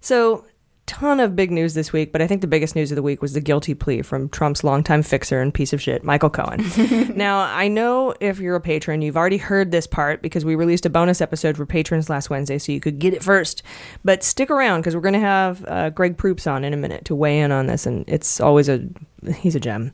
So, ton of big news this week, but I think the biggest news of the week was the guilty plea from Trump's longtime fixer and piece of shit, Michael Cohen. now, I know if you're a patron, you've already heard this part because we released a bonus episode for patrons last Wednesday, so you could get it first. But stick around because we're going to have uh, Greg Proops on in a minute to weigh in on this, and it's always a he's a gem.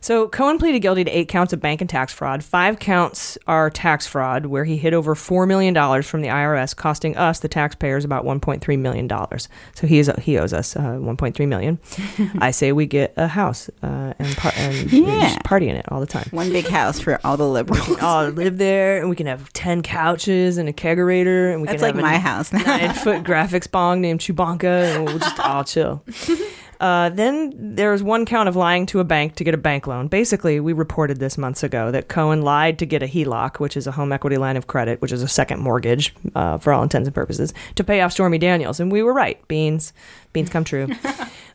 So Cohen pleaded guilty to eight counts of bank and tax fraud. Five counts are tax fraud, where he hid over four million dollars from the IRS, costing us, the taxpayers, about one point three million dollars. So he is he owes us uh, one point three million. I say we get a house uh, and, par- and Yeah. party in it all the time. One big house for all the liberals. all live there, and we can have ten couches and a kegerator, and we That's can like have my house. nine foot graphics bong named Chewbacca, and we'll just all chill. Uh, then there's one count of lying to a bank to get a bank loan. Basically, we reported this months ago that Cohen lied to get a HELOC, which is a home equity line of credit, which is a second mortgage uh, for all intents and purposes, to pay off Stormy Daniels. And we were right. Beans, beans come true.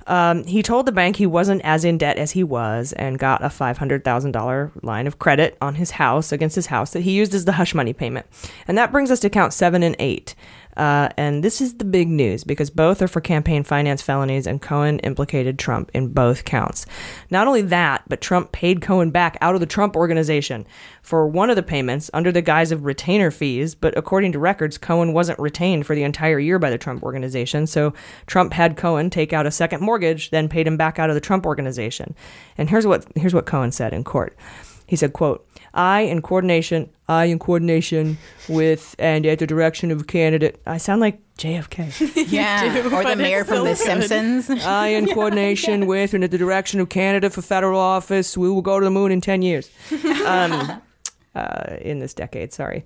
Um, he told the bank he wasn't as in debt as he was and got a $500,000 line of credit on his house against his house that he used as the hush money payment. And that brings us to count seven and eight. Uh, and this is the big news because both are for campaign finance felonies, and Cohen implicated Trump in both counts. Not only that, but Trump paid Cohen back out of the Trump organization for one of the payments under the guise of retainer fees. But according to records, Cohen wasn't retained for the entire year by the Trump organization. So Trump had Cohen take out a second mortgage, then paid him back out of the Trump organization. And here's what here's what Cohen said in court. He said, quote, I in coordination I in coordination with and at the direction of a candidate I sound like JFK. Yeah, or the mayor from The Simpsons. I in coordination with and at the direction of candidate for federal office, we will go to the moon in ten years. Um, uh, in this decade, sorry.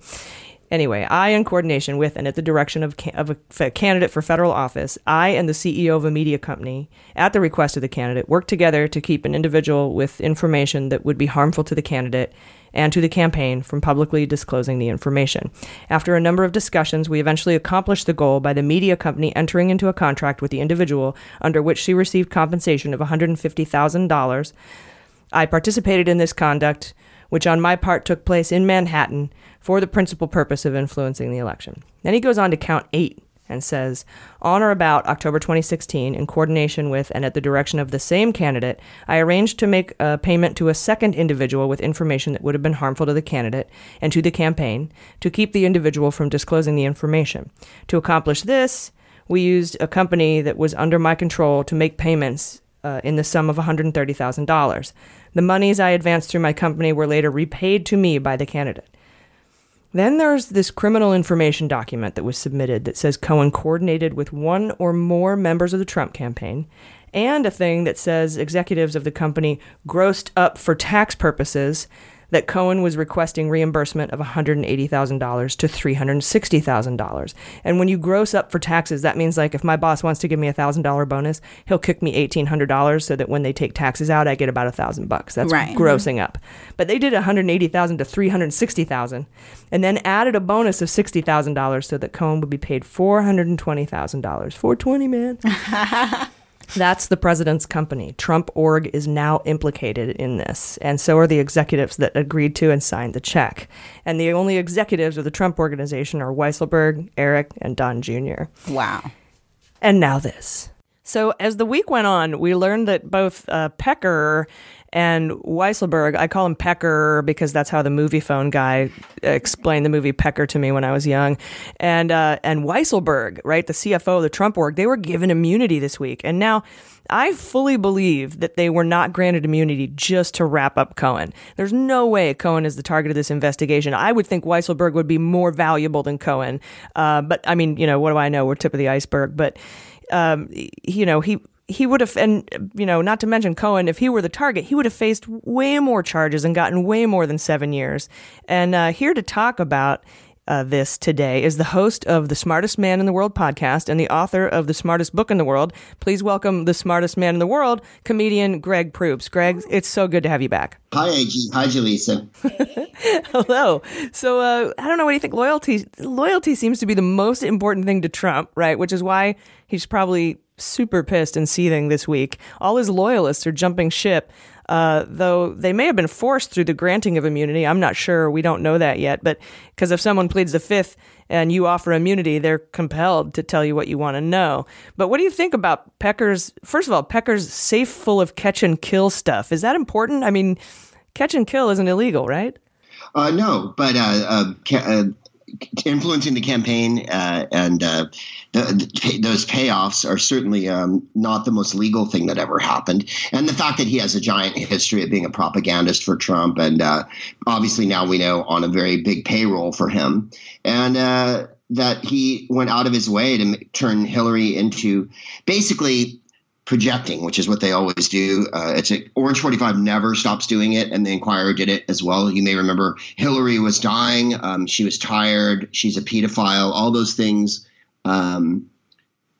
Anyway, I, in coordination with and at the direction of, ca- of a candidate for federal office, I and the CEO of a media company, at the request of the candidate, worked together to keep an individual with information that would be harmful to the candidate and to the campaign from publicly disclosing the information. After a number of discussions, we eventually accomplished the goal by the media company entering into a contract with the individual under which she received compensation of $150,000. I participated in this conduct, which on my part took place in Manhattan for the principal purpose of influencing the election. Then he goes on to count eight and says, On or about October 2016, in coordination with and at the direction of the same candidate, I arranged to make a payment to a second individual with information that would have been harmful to the candidate and to the campaign to keep the individual from disclosing the information. To accomplish this, we used a company that was under my control to make payments uh, in the sum of $130,000. The monies I advanced through my company were later repaid to me by the candidate. Then there's this criminal information document that was submitted that says Cohen coordinated with one or more members of the Trump campaign, and a thing that says executives of the company grossed up for tax purposes that Cohen was requesting reimbursement of $180,000 to $360,000. And when you gross up for taxes, that means like if my boss wants to give me a $1,000 bonus, he'll kick me $1,800 so that when they take taxes out, I get about a 1000 bucks. That's Right. grossing up. But they did 180,000 to 360,000 and then added a bonus of $60,000 so that Cohen would be paid $420,000. 420, man. That's the president's company. Trump Org is now implicated in this, and so are the executives that agreed to and signed the check. And the only executives of the Trump organization are Weisselberg, Eric, and Don Jr. Wow. And now this. So as the week went on, we learned that both uh, Pecker and Weisselberg, I call him Pecker because that's how the movie phone guy explained the movie Pecker to me when I was young, and uh, and Weisselberg, right, the CFO of the Trump org, they were given immunity this week, and now. I fully believe that they were not granted immunity just to wrap up Cohen. There's no way Cohen is the target of this investigation. I would think Weisselberg would be more valuable than Cohen. Uh, but I mean, you know, what do I know? We're tip of the iceberg. But um, you know, he he would have, and you know, not to mention Cohen, if he were the target, he would have faced way more charges and gotten way more than seven years. And uh, here to talk about uh, this today is the host of the Smartest Man in the World podcast and the author of the smartest book in the world. Please welcome the smartest man in the world, comedian Greg Proops. Greg, it's so good to have you back. Hi, AG. Hi, Jaleesa. Hello. So uh, I don't know what do you think. Loyalty, loyalty seems to be the most important thing to Trump, right? Which is why he's probably super pissed and seething this week. All his loyalists are jumping ship. Uh, though they may have been forced through the granting of immunity. I'm not sure. We don't know that yet. But because if someone pleads the fifth and you offer immunity, they're compelled to tell you what you want to know. But what do you think about Pecker's, first of all, Pecker's safe full of catch and kill stuff? Is that important? I mean, catch and kill isn't illegal, right? Uh, no, but uh, uh, uh, influencing the campaign uh, and uh, the, the, those payoffs are certainly um, not the most legal thing that ever happened. And the fact that he has a giant history of being a propagandist for Trump, and uh, obviously now we know on a very big payroll for him, and uh, that he went out of his way to turn Hillary into basically projecting, which is what they always do. Uh, it's a, Orange 45 never stops doing it, and the Inquirer did it as well. You may remember Hillary was dying. Um, she was tired. She's a pedophile. All those things, um,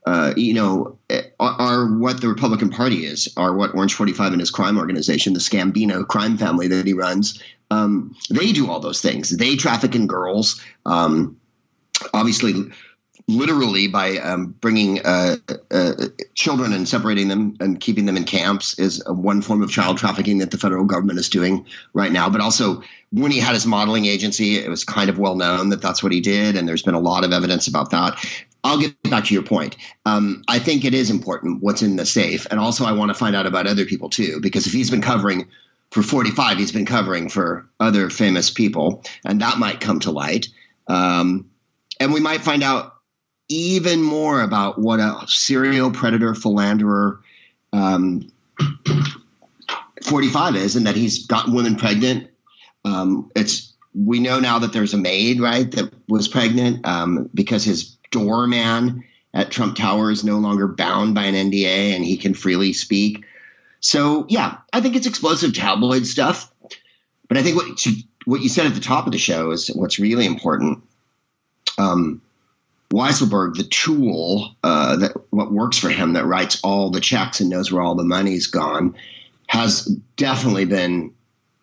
uh, you know, are, are, what the Republican Party is, are what Orange 45 and his crime organization, the Scambino crime family that he runs, um, they do all those things. They traffic in girls. Um, obviously, literally by um, bringing uh, uh, children and separating them and keeping them in camps is one form of child trafficking that the federal government is doing right now. But also, when he had his modeling agency, it was kind of well known that that's what he did, and there's been a lot of evidence about that. I'll get back to your point. Um, I think it is important what's in the safe, and also I want to find out about other people too, because if he's been covering for 45, he's been covering for other famous people, and that might come to light. Um, and we might find out even more about what a serial predator philanderer um, 45 is and that he's gotten women pregnant. Um, it's we know now that there's a maid right that was pregnant um, because his doorman at Trump Tower is no longer bound by an NDA and he can freely speak. So yeah, I think it's explosive tabloid stuff. But I think what you, what you said at the top of the show is what's really important. Um, Weisselberg, the tool uh, that what works for him, that writes all the checks and knows where all the money's gone, has definitely been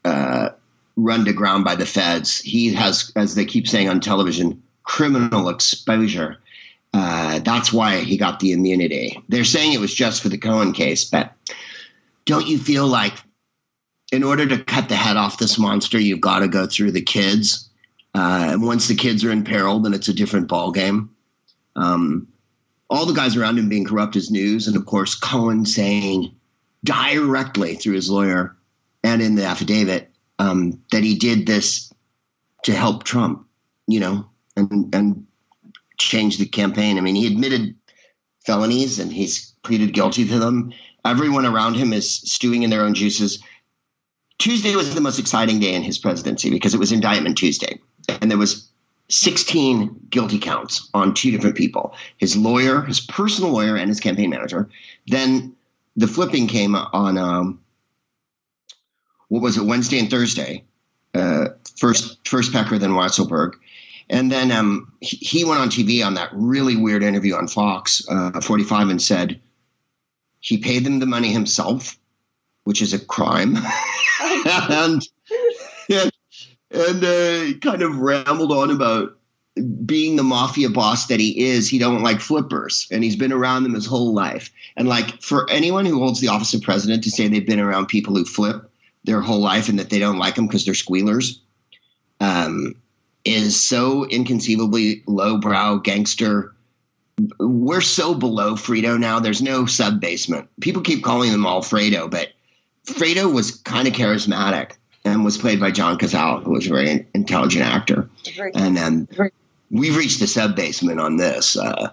uh, run to ground by the feds. He has, as they keep saying on television, criminal exposure. Uh, that's why he got the immunity. They're saying it was just for the Cohen case, but don't you feel like in order to cut the head off this monster, you've got to go through the kids? Uh, and once the kids are in peril, then it's a different ballgame. Um, all the guys around him being corrupt as news, and of course Cohen saying directly through his lawyer and in the affidavit um, that he did this to help Trump, you know, and and change the campaign. I mean, he admitted felonies and he's pleaded guilty to them. Everyone around him is stewing in their own juices. Tuesday was the most exciting day in his presidency because it was indictment Tuesday, and there was 16 guilty counts on two different people his lawyer, his personal lawyer, and his campaign manager. Then the flipping came on, um, what was it, Wednesday and Thursday. Uh, first, first Pecker, then Weisselberg. And then um, he, he, went on TV on that really weird interview on Fox uh, 45 and said he paid them the money himself, which is a crime. and, and and uh, kind of rambled on about being the mafia boss that he is, he don't like flippers, and he's been around them his whole life. And like for anyone who holds the office of president to say they've been around people who flip their whole life and that they don't like them because they're squealers, um, is so inconceivably lowbrow gangster. We're so below Fredo now. There's no sub basement. People keep calling them all Fredo, but Fredo was kind of charismatic and was played by John Cazale, who was a very intelligent actor. And then we've reached the sub basement on this. Uh,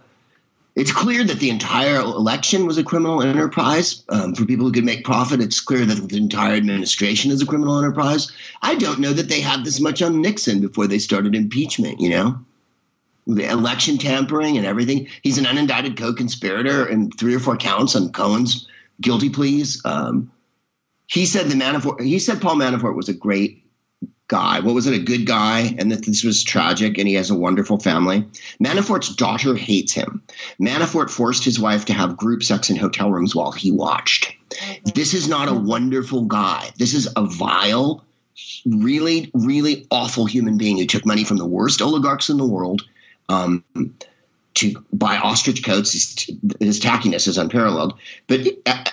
it's clear that the entire election was a criminal enterprise. Um, for people who could make profit, it's clear that the entire administration is a criminal enterprise. I don't know that they had this much on Nixon before they started impeachment, you know? The election tampering and everything. He's an unindicted co conspirator in three or four counts on Cohen's guilty pleas. Um, he said the Manafort. He said Paul Manafort was a great guy. What was it? A good guy, and that this was tragic, and he has a wonderful family. Manafort's daughter hates him. Manafort forced his wife to have group sex in hotel rooms while he watched. This is not a wonderful guy. This is a vile, really, really awful human being who took money from the worst oligarchs in the world. Um, to buy ostrich coats, his, his tackiness is unparalleled. But uh,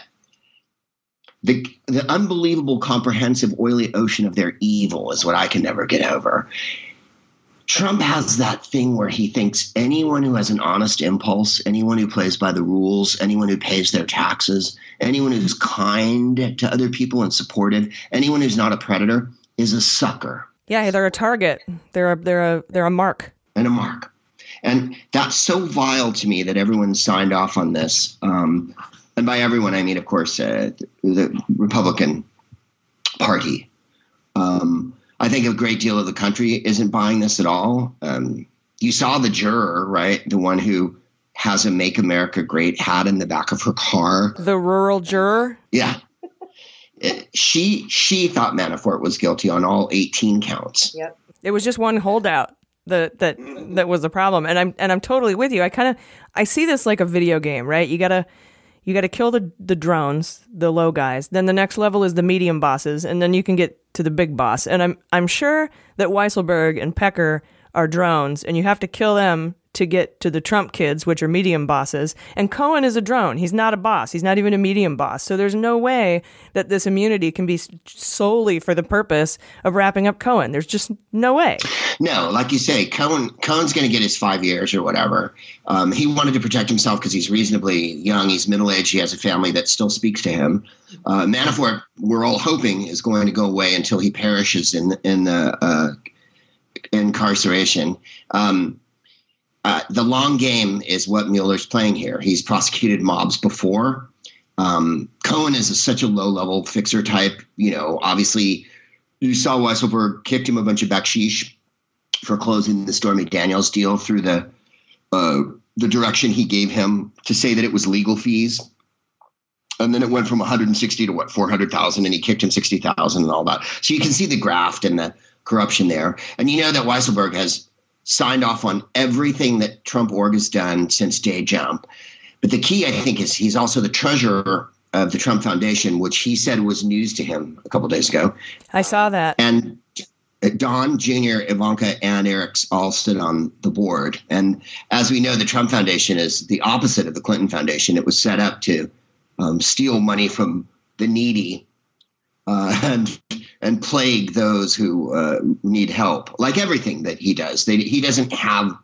the the unbelievable comprehensive oily ocean of their evil is what I can never get over. Trump has that thing where he thinks anyone who has an honest impulse, anyone who plays by the rules, anyone who pays their taxes, anyone who's kind to other people and supportive, anyone who's not a predator is a sucker. Yeah, they're a target. They're a they're a they're a mark. And a mark. And that's so vile to me that everyone signed off on this. Um, and by everyone, I mean, of course, uh, the Republican Party. Um, I think a great deal of the country isn't buying this at all. Um, you saw the juror, right? The one who has a "Make America Great" hat in the back of her car. The rural juror. Yeah. She she thought Manafort was guilty on all 18 counts. Yep. It was just one holdout that that that was the problem. And I'm and I'm totally with you. I kind of I see this like a video game, right? You gotta you got to kill the the drones, the low guys. Then the next level is the medium bosses, and then you can get to the big boss. And I'm I'm sure that Weisselberg and Pecker are drones, and you have to kill them to get to the Trump kids, which are medium bosses. And Cohen is a drone. He's not a boss. He's not even a medium boss. So there's no way that this immunity can be solely for the purpose of wrapping up Cohen. There's just no way. No, like you say, Cohen Cohen's going to get his five years or whatever. Um, he wanted to protect himself because he's reasonably young. He's middle aged. He has a family that still speaks to him. Uh, Manafort, we're all hoping, is going to go away until he perishes in in the uh, incarceration. Um, uh, the long game is what Mueller's playing here. He's prosecuted mobs before. Um, Cohen is a, such a low level fixer type. You know, obviously, you saw Weisselberg kicked him a bunch of backsheesh for closing the Stormy Daniels deal through the uh, the direction he gave him to say that it was legal fees. And then it went from 160 to what 400,000, and he kicked him 60,000 and all that. So you can see the graft and the corruption there. And you know that Weisselberg has signed off on everything that Trump org has done since day jump. But the key, I think, is he's also the treasurer of the Trump Foundation, which he said was news to him a couple days ago. I saw that. And Don Jr., Ivanka, and Eric's all stood on the board. And as we know, the Trump Foundation is the opposite of the Clinton Foundation. It was set up to um, steal money from the needy uh, and and plague those who uh, need help. Like everything that he does, they, he doesn't have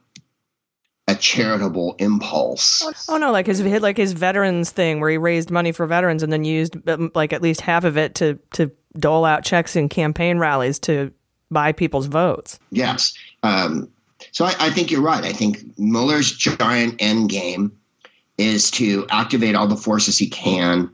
a charitable impulse. Oh no, like his like his veterans thing where he raised money for veterans and then used um, like at least half of it to to dole out checks in campaign rallies to buy people's votes. Yes. Um, so I, I think you're right. I think Mueller's giant end game is to activate all the forces he can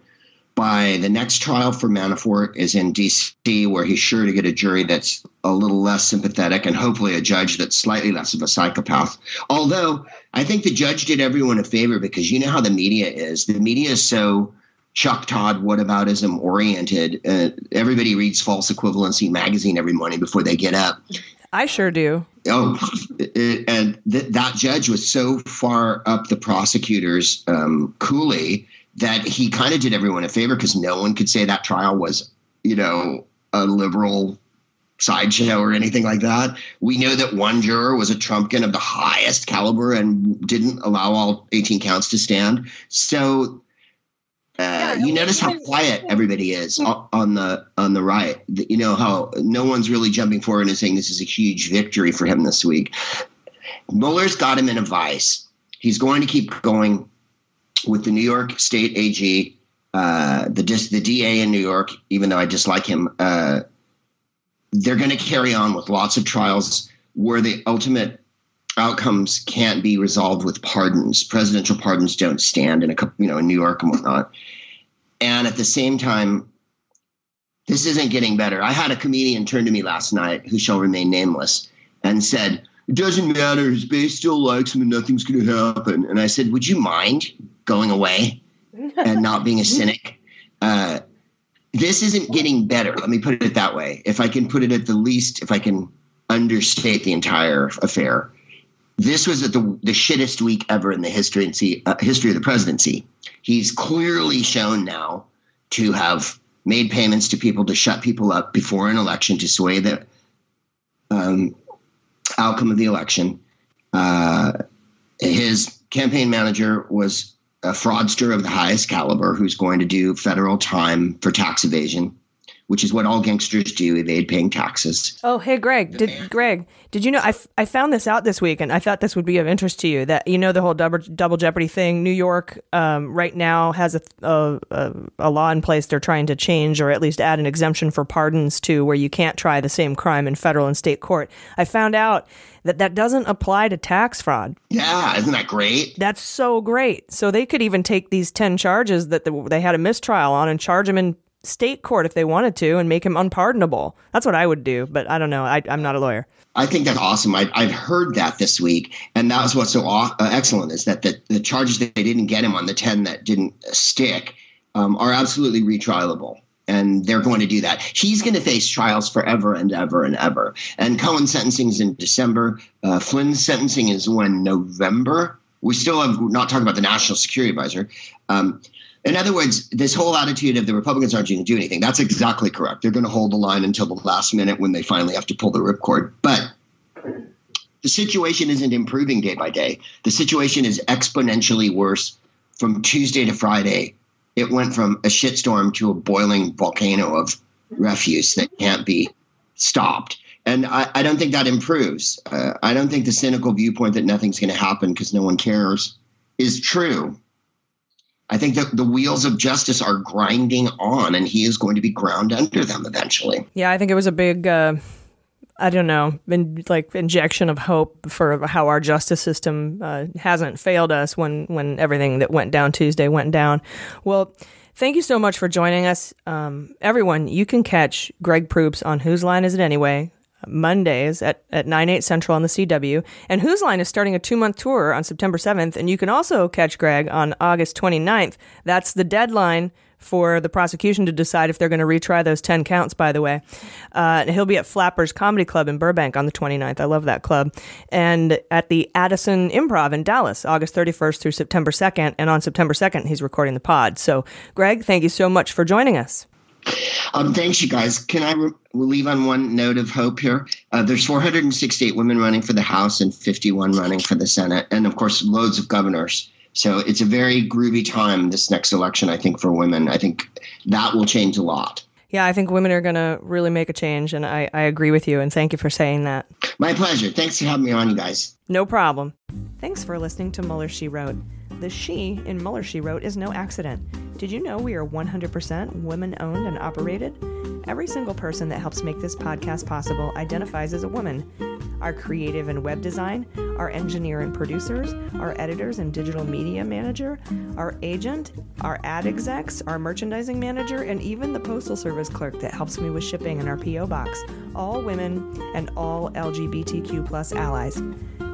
by the next trial for Manafort is in DC, where he's sure to get a jury that's a little less sympathetic and hopefully a judge that's slightly less of a psychopath. Although I think the judge did everyone a favor because you know how the media is. The media is so Chuck Todd whataboutism oriented. Uh, everybody reads False Equivalency magazine every morning before they get up. I sure do. Oh, it, and th- that judge was so far up the prosecutor's um, coulee that he kind of did everyone a favor because no one could say that trial was, you know, a liberal sideshow or anything like that. We know that one juror was a Trumpkin of the highest caliber and didn't allow all 18 counts to stand. So uh, you notice how quiet everybody is on the on the right. You know how no one's really jumping forward and saying this is a huge victory for him this week. Mueller's got him in a vice. He's going to keep going with the New York State AG, uh, the the DA in New York, even though I dislike him, uh, they're going to carry on with lots of trials where the ultimate outcomes can't be resolved with pardons. Presidential pardons don't stand in a you know in New York and whatnot. And at the same time, this isn't getting better. I had a comedian turn to me last night, who shall remain nameless, and said, "It doesn't matter. His base still likes him, and nothing's going to happen." And I said, "Would you mind going away and not being a cynic. Uh, this isn't getting better. Let me put it that way. If I can put it at the least, if I can understate the entire affair, this was the the shittest week ever in the history uh, history of the presidency. He's clearly shown now to have made payments to people to shut people up before an election to sway the um, outcome of the election. Uh, his campaign manager was a fraudster of the highest caliber who's going to do federal time for tax evasion which is what all gangsters do evade paying taxes. Oh, hey, Greg. Did Greg? Did you know? I, f- I found this out this week, and I thought this would be of interest to you. That you know the whole double double jeopardy thing. New York um, right now has a, a a law in place. They're trying to change or at least add an exemption for pardons to where you can't try the same crime in federal and state court. I found out that that doesn't apply to tax fraud. Yeah, isn't that great? That's so great. So they could even take these 10 charges that the, they had a mistrial on and charge them in state court if they wanted to and make him unpardonable. That's what I would do, but I don't know. I, am not a lawyer. I think that's awesome. I, I've heard that this week, and that was what's so uh, excellent is that the, the charges that they didn't get him on the 10 that didn't stick um, are absolutely retrialable. And they're going to do that. He's going to face trials forever and ever and ever. And Cohen's sentencing is in December. Uh, Flynn's sentencing is when November. We still have not talking about the National Security Advisor. Um, in other words, this whole attitude of the Republicans aren't going to do anything, that's exactly correct. They're going to hold the line until the last minute when they finally have to pull the ripcord. But the situation isn't improving day by day. The situation is exponentially worse from Tuesday to Friday. It went from a shitstorm to a boiling volcano of refuse that can't be stopped. And I, I don't think that improves. Uh, I don't think the cynical viewpoint that nothing's going to happen because no one cares is true. I think that the wheels of justice are grinding on, and he is going to be ground under them eventually. Yeah, I think it was a big. Uh, I don't know, in, like injection of hope for how our justice system uh, hasn't failed us when when everything that went down Tuesday went down. Well, thank you so much for joining us, um, everyone. You can catch Greg Proops on Whose Line Is It Anyway Mondays at, at 9, 8 central on the CW. And Whose Line is starting a two month tour on September 7th. And you can also catch Greg on August 29th. That's the deadline for the prosecution to decide if they're going to retry those 10 counts, by the way. Uh, he'll be at Flappers Comedy Club in Burbank on the 29th. I love that club. And at the Addison Improv in Dallas, August 31st through September 2nd. And on September 2nd, he's recording the pod. So, Greg, thank you so much for joining us. Um, thanks, you guys. Can I re- leave on one note of hope here? Uh, there's 468 women running for the House and 51 running for the Senate, and of course, loads of governors. So it's a very groovy time this next election, I think, for women. I think that will change a lot. Yeah, I think women are going to really make a change, and I, I agree with you, and thank you for saying that. My pleasure. Thanks for having me on, you guys. No problem. Thanks for listening to Mueller, She Wrote. The she in Mueller, She Wrote is no accident. Did you know we are 100% women owned and operated? Every single person that helps make this podcast possible identifies as a woman. Our creative and web design, our engineer and producers, our editors and digital media manager, our agent, our ad execs, our merchandising manager, and even the postal service clerk that helps me with shipping in our P.O. box. All women and all LGBTQ plus allies.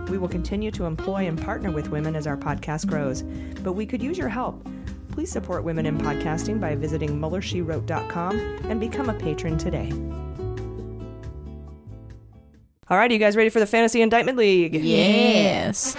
We will continue to employ and partner with women as our podcast grows, but we could use your help. Please support women in podcasting by visiting MuellerSheWrote.com and become a patron today. All right, are you guys ready for the Fantasy Indictment League? Yes.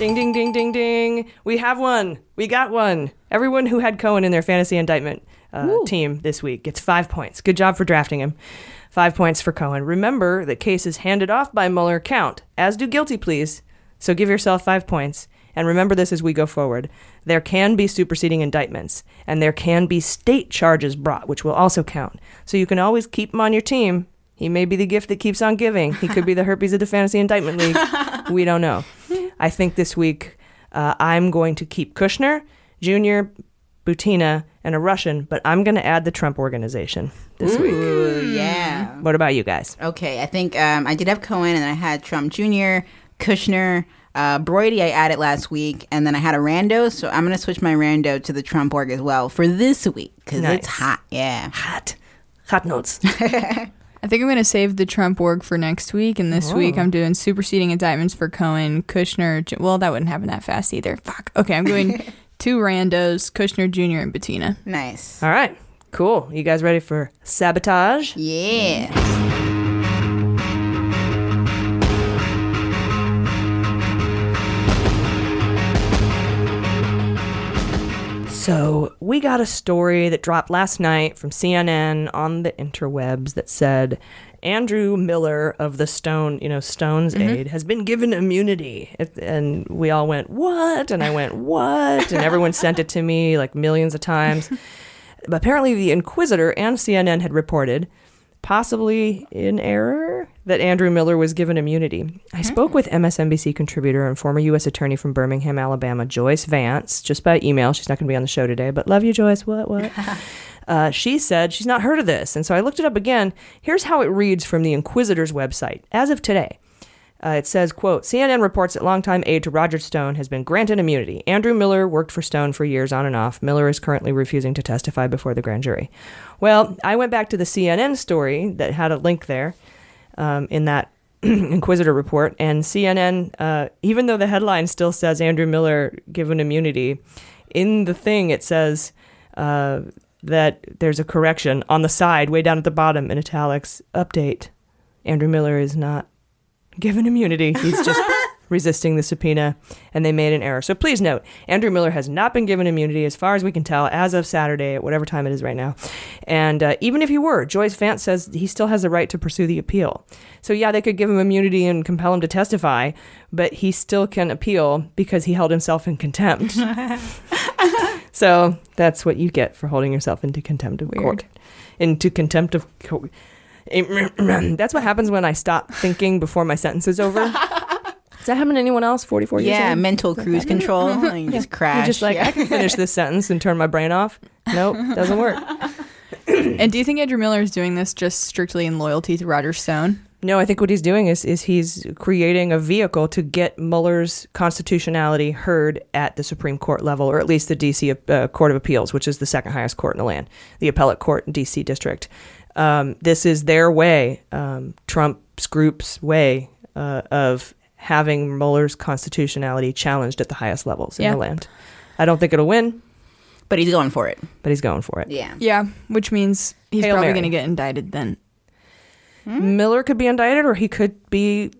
Ding, ding, ding, ding, ding. We have one. We got one. Everyone who had Cohen in their fantasy indictment uh, team this week gets five points. Good job for drafting him. Five points for Cohen. Remember that cases handed off by Mueller count, as do guilty pleas. So give yourself five points. And remember this as we go forward. There can be superseding indictments, and there can be state charges brought, which will also count. So you can always keep him on your team. He may be the gift that keeps on giving. He could be the herpes of the fantasy indictment league. we don't know. I think this week uh, I'm going to keep Kushner, Junior, Butina, and a Russian, but I'm going to add the Trump organization this Ooh, week. Yeah. What about you guys? Okay, I think um, I did have Cohen, and I had Trump Jr., Kushner, uh, Brody. I added last week, and then I had a rando. So I'm gonna switch my rando to the Trump org as well for this week because Nice. it's hot. Yeah, hot, hot notes. I think I'm going to save the Trump org for next week. And this Oh. week I'm doing superseding indictments for Cohen, Kushner. J- Well, that wouldn't happen that fast either. Fuck. Okay, I'm doing two randos, Kushner Jr. and Butina. Nice. All right. Cool. You guys ready for sabotage? Yeah. So, we got a story that dropped last night from CNN on the interwebs that said Andrew Miller of the Stone, you know, Stone's Mm-hmm. Aide has been given immunity. And we all went, "What?" And I went, "What?" And everyone sent it to me like millions of times. But apparently the Inquisitr and CNN had reported possibly in error that Andrew Miller was given immunity. I spoke with MSNBC contributor and former U.S. Attorney from Birmingham, Alabama, Joyce Vance, just by email. She's not going to be on the show today, but love you, Joyce. What, what? uh, she said she's not heard of this. And so I looked it up again. Here's how it reads from the Inquisitr's website as of today. Uh, it says, quote, CNN reports that longtime aide to Roger Stone has been granted immunity. Andrew Miller worked for Stone for years on and off. Miller is currently refusing to testify before the grand jury. Well, I went back to the CNN story that had a link there um, in that Inquisitr report, and CNN, uh, even though the headline still says Andrew Miller given immunity, in the thing it says uh, that there's a correction on the side, way down at the bottom in italics. Update: Andrew Miller is not given immunity. He's just resisting the subpoena, and they made an error. So please note, Andrew Miller has not been given immunity as far as we can tell as of Saturday at whatever time it is right now. And uh, even if he were, Joyce Vance says he still has the right to pursue the appeal. So yeah, they could give him immunity and compel him to testify, but he still can appeal because he held himself in contempt. so that's what you get for holding yourself into contempt of court. Into contempt of court. That's what happens when I stop thinking before my sentence is over. Does that happen to anyone else? Forty-four years Yeah, old? mental cruise control. and you just crash. You're just like Yeah. I can finish this sentence and turn my brain off. Nope, doesn't work. and do you think Andrew Miller is doing this just strictly in loyalty to Roger Stone? No, I think what he's doing is is he's creating a vehicle to get Mueller's constitutionality heard at the Supreme Court level, or at least the D.C. Uh, Court of Appeals, which is the second highest court in the land, the appellate court in D.C. district. Um, this is their way, um, Trump's group's way uh, of having Mueller's constitutionality challenged at the highest levels in Yeah. the land. I don't think it'll win, but he's going for it. But he's going for it. Yeah. Yeah, which means he's Hail probably going to get indicted then. Miller could be indicted, or he could be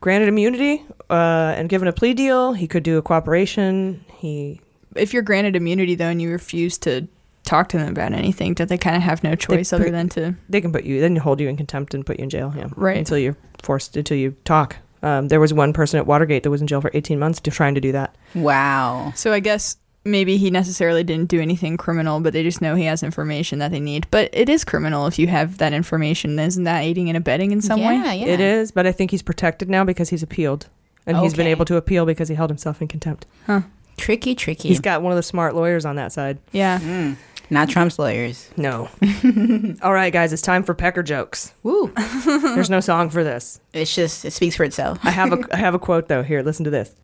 granted immunity uh, and given a plea deal. He could do a cooperation. He If you're granted immunity though and you refuse to talk to them about anything, don't they kind of have no choice other than to? they can put you then hold you in contempt and put you in jail. Yeah, Right. until you're forced until you talk. Um, there was one person at Watergate that was in jail for 18 months to trying to do that. Wow. So I guess maybe he necessarily didn't do anything criminal, but they just know he has information that they need. But it is criminal if you have that information. Isn't that aiding and abetting in some way? Yeah. It is, but I think he's protected now because he's appealed, and he's been able to appeal because he held himself in contempt. Huh. Tricky, tricky. He's got one of the smart lawyers on that side. Yeah. Not Trump's lawyers. No. All right, guys, it's time for pecker jokes. Woo. There's no song for this. It's just it speaks for itself. I have a I have a quote though. Here, listen to this.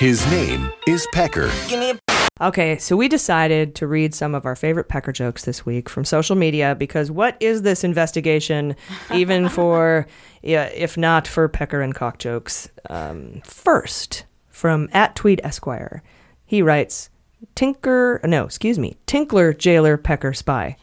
His name is Pecker. Okay, so we decided to read some of our favorite pecker jokes this week from social media because what is this investigation, even for, yeah, if not for pecker and cock jokes? Um, first, from at Tweed Esquire, he writes, Tinker, no, excuse me, Tinkler, Jailer, Pecker, Spy.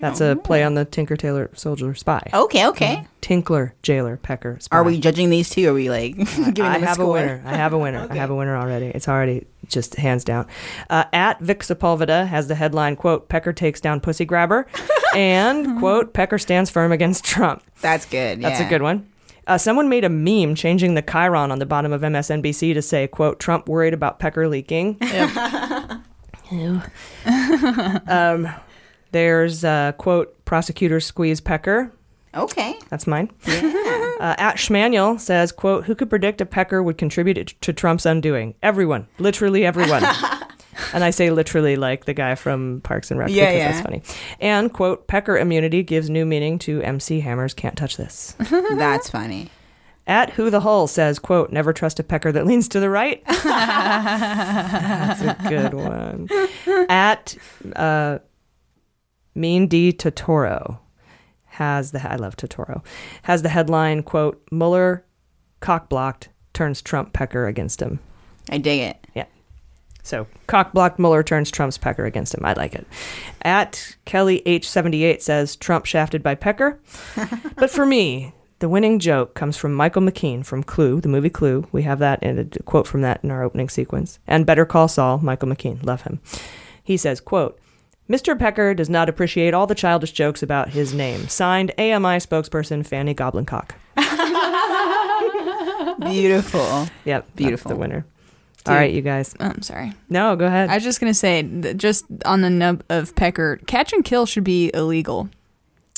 That's a play on the Tinker, Tailor, Soldier, Spy. Okay, okay. Mhm. Tinkler, Jailer, Pecker, Spy. Are we judging these two? Are we like giving I them a score? I have a score? winner. I have a winner. I have a winner already. It's already just hands down. Uh, at Vic Sepulveda has the headline quote Pecker takes down pussy grabber, and quote Pecker stands firm against Trump. That's good. That's a yeah. good one. Uh, someone made a meme changing the chyron on the bottom of MSNBC to say quote Trump worried about Pecker leaking. Ew. um, there's uh, quote prosecutors squeeze Pecker. Okay. That's mine. Uh, at Schmanuel says, quote, who could predict a pecker would contribute to Trump's undoing? Everyone. Literally everyone. and I say literally like the guy from Parks and Rec Yeah, because yeah. that's funny. And, quote, pecker immunity gives new meaning to MC Hammer's Can't Touch This. That's funny. At Who the Hull says, quote, never trust a pecker that leans to the right. That's a good one. At uh, Mean D Totoro has the, I love Totoro, has the headline, quote, Mueller cock blocked turns Trump pecker against him. I dig it. Yeah. So cock blocked Mueller turns Trump's pecker against him. I like it. At Kelly H78 says Trump shafted by Pecker. but for me, the winning joke comes from Michael McKean from Clue, the movie Clue. We have that and a quote from that in our opening sequence. And Better Call Saul, Michael McKean, love him. He says, quote, Mr. Pecker does not appreciate all the childish jokes about his name. Signed AMI spokesperson Fanny Goblincock. Beautiful. Yep. Beautiful. That's the winner. Dude. All right, you guys. I'm sorry. No, go ahead. I was just gonna say, just on the nub of Pecker, catch and kill should be illegal.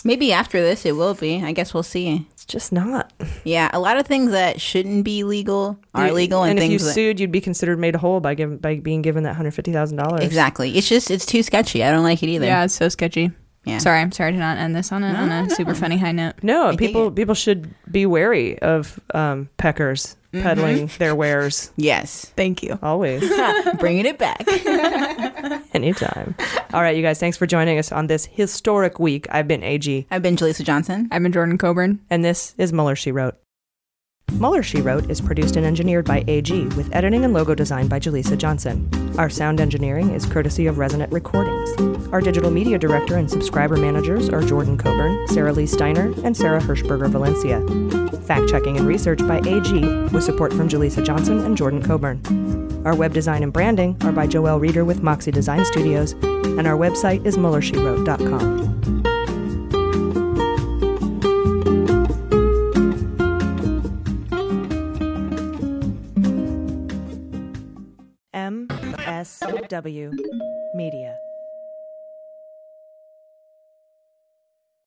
Maybe after this it will be. I guess we'll see. It's just not. Yeah, a lot of things that shouldn't be legal are You- legal, and, and if you that, sued, you'd be considered made a whole by given by being given that hundred fifty thousand dollars. exactly. It's just it's too sketchy. I don't like it either. Yeah, it's so sketchy. Yeah. Sorry, I'm sorry to not end this on a, on a super funny high note. No, people people should be wary of um, peckers peddling mm-hmm. their wares. Yes. Thank you. Always. Bringing it back. Anytime. All right, you guys. Thanks for joining us on this historic week. I've been AG. I've been Jaleesa Johnson. I've been Jordan Coburn. And this is Mueller She Wrote. Mueller She Wrote is produced and engineered by AG with editing and logo design by Jaleesa Johnson. Our sound engineering is courtesy of Resonant Recordings. Our digital media director and subscriber managers are Jordan Coburn, Sarah Lee Steiner, and Sarah Hirschberger Valencia. Fact checking and research by AG with support from Jaleesa Johnson and Jordan Coburn. Our web design and branding are by Joelle Reeder with Moxie Design Studios, and our website is MuellerSheWrote.com. MSW Media.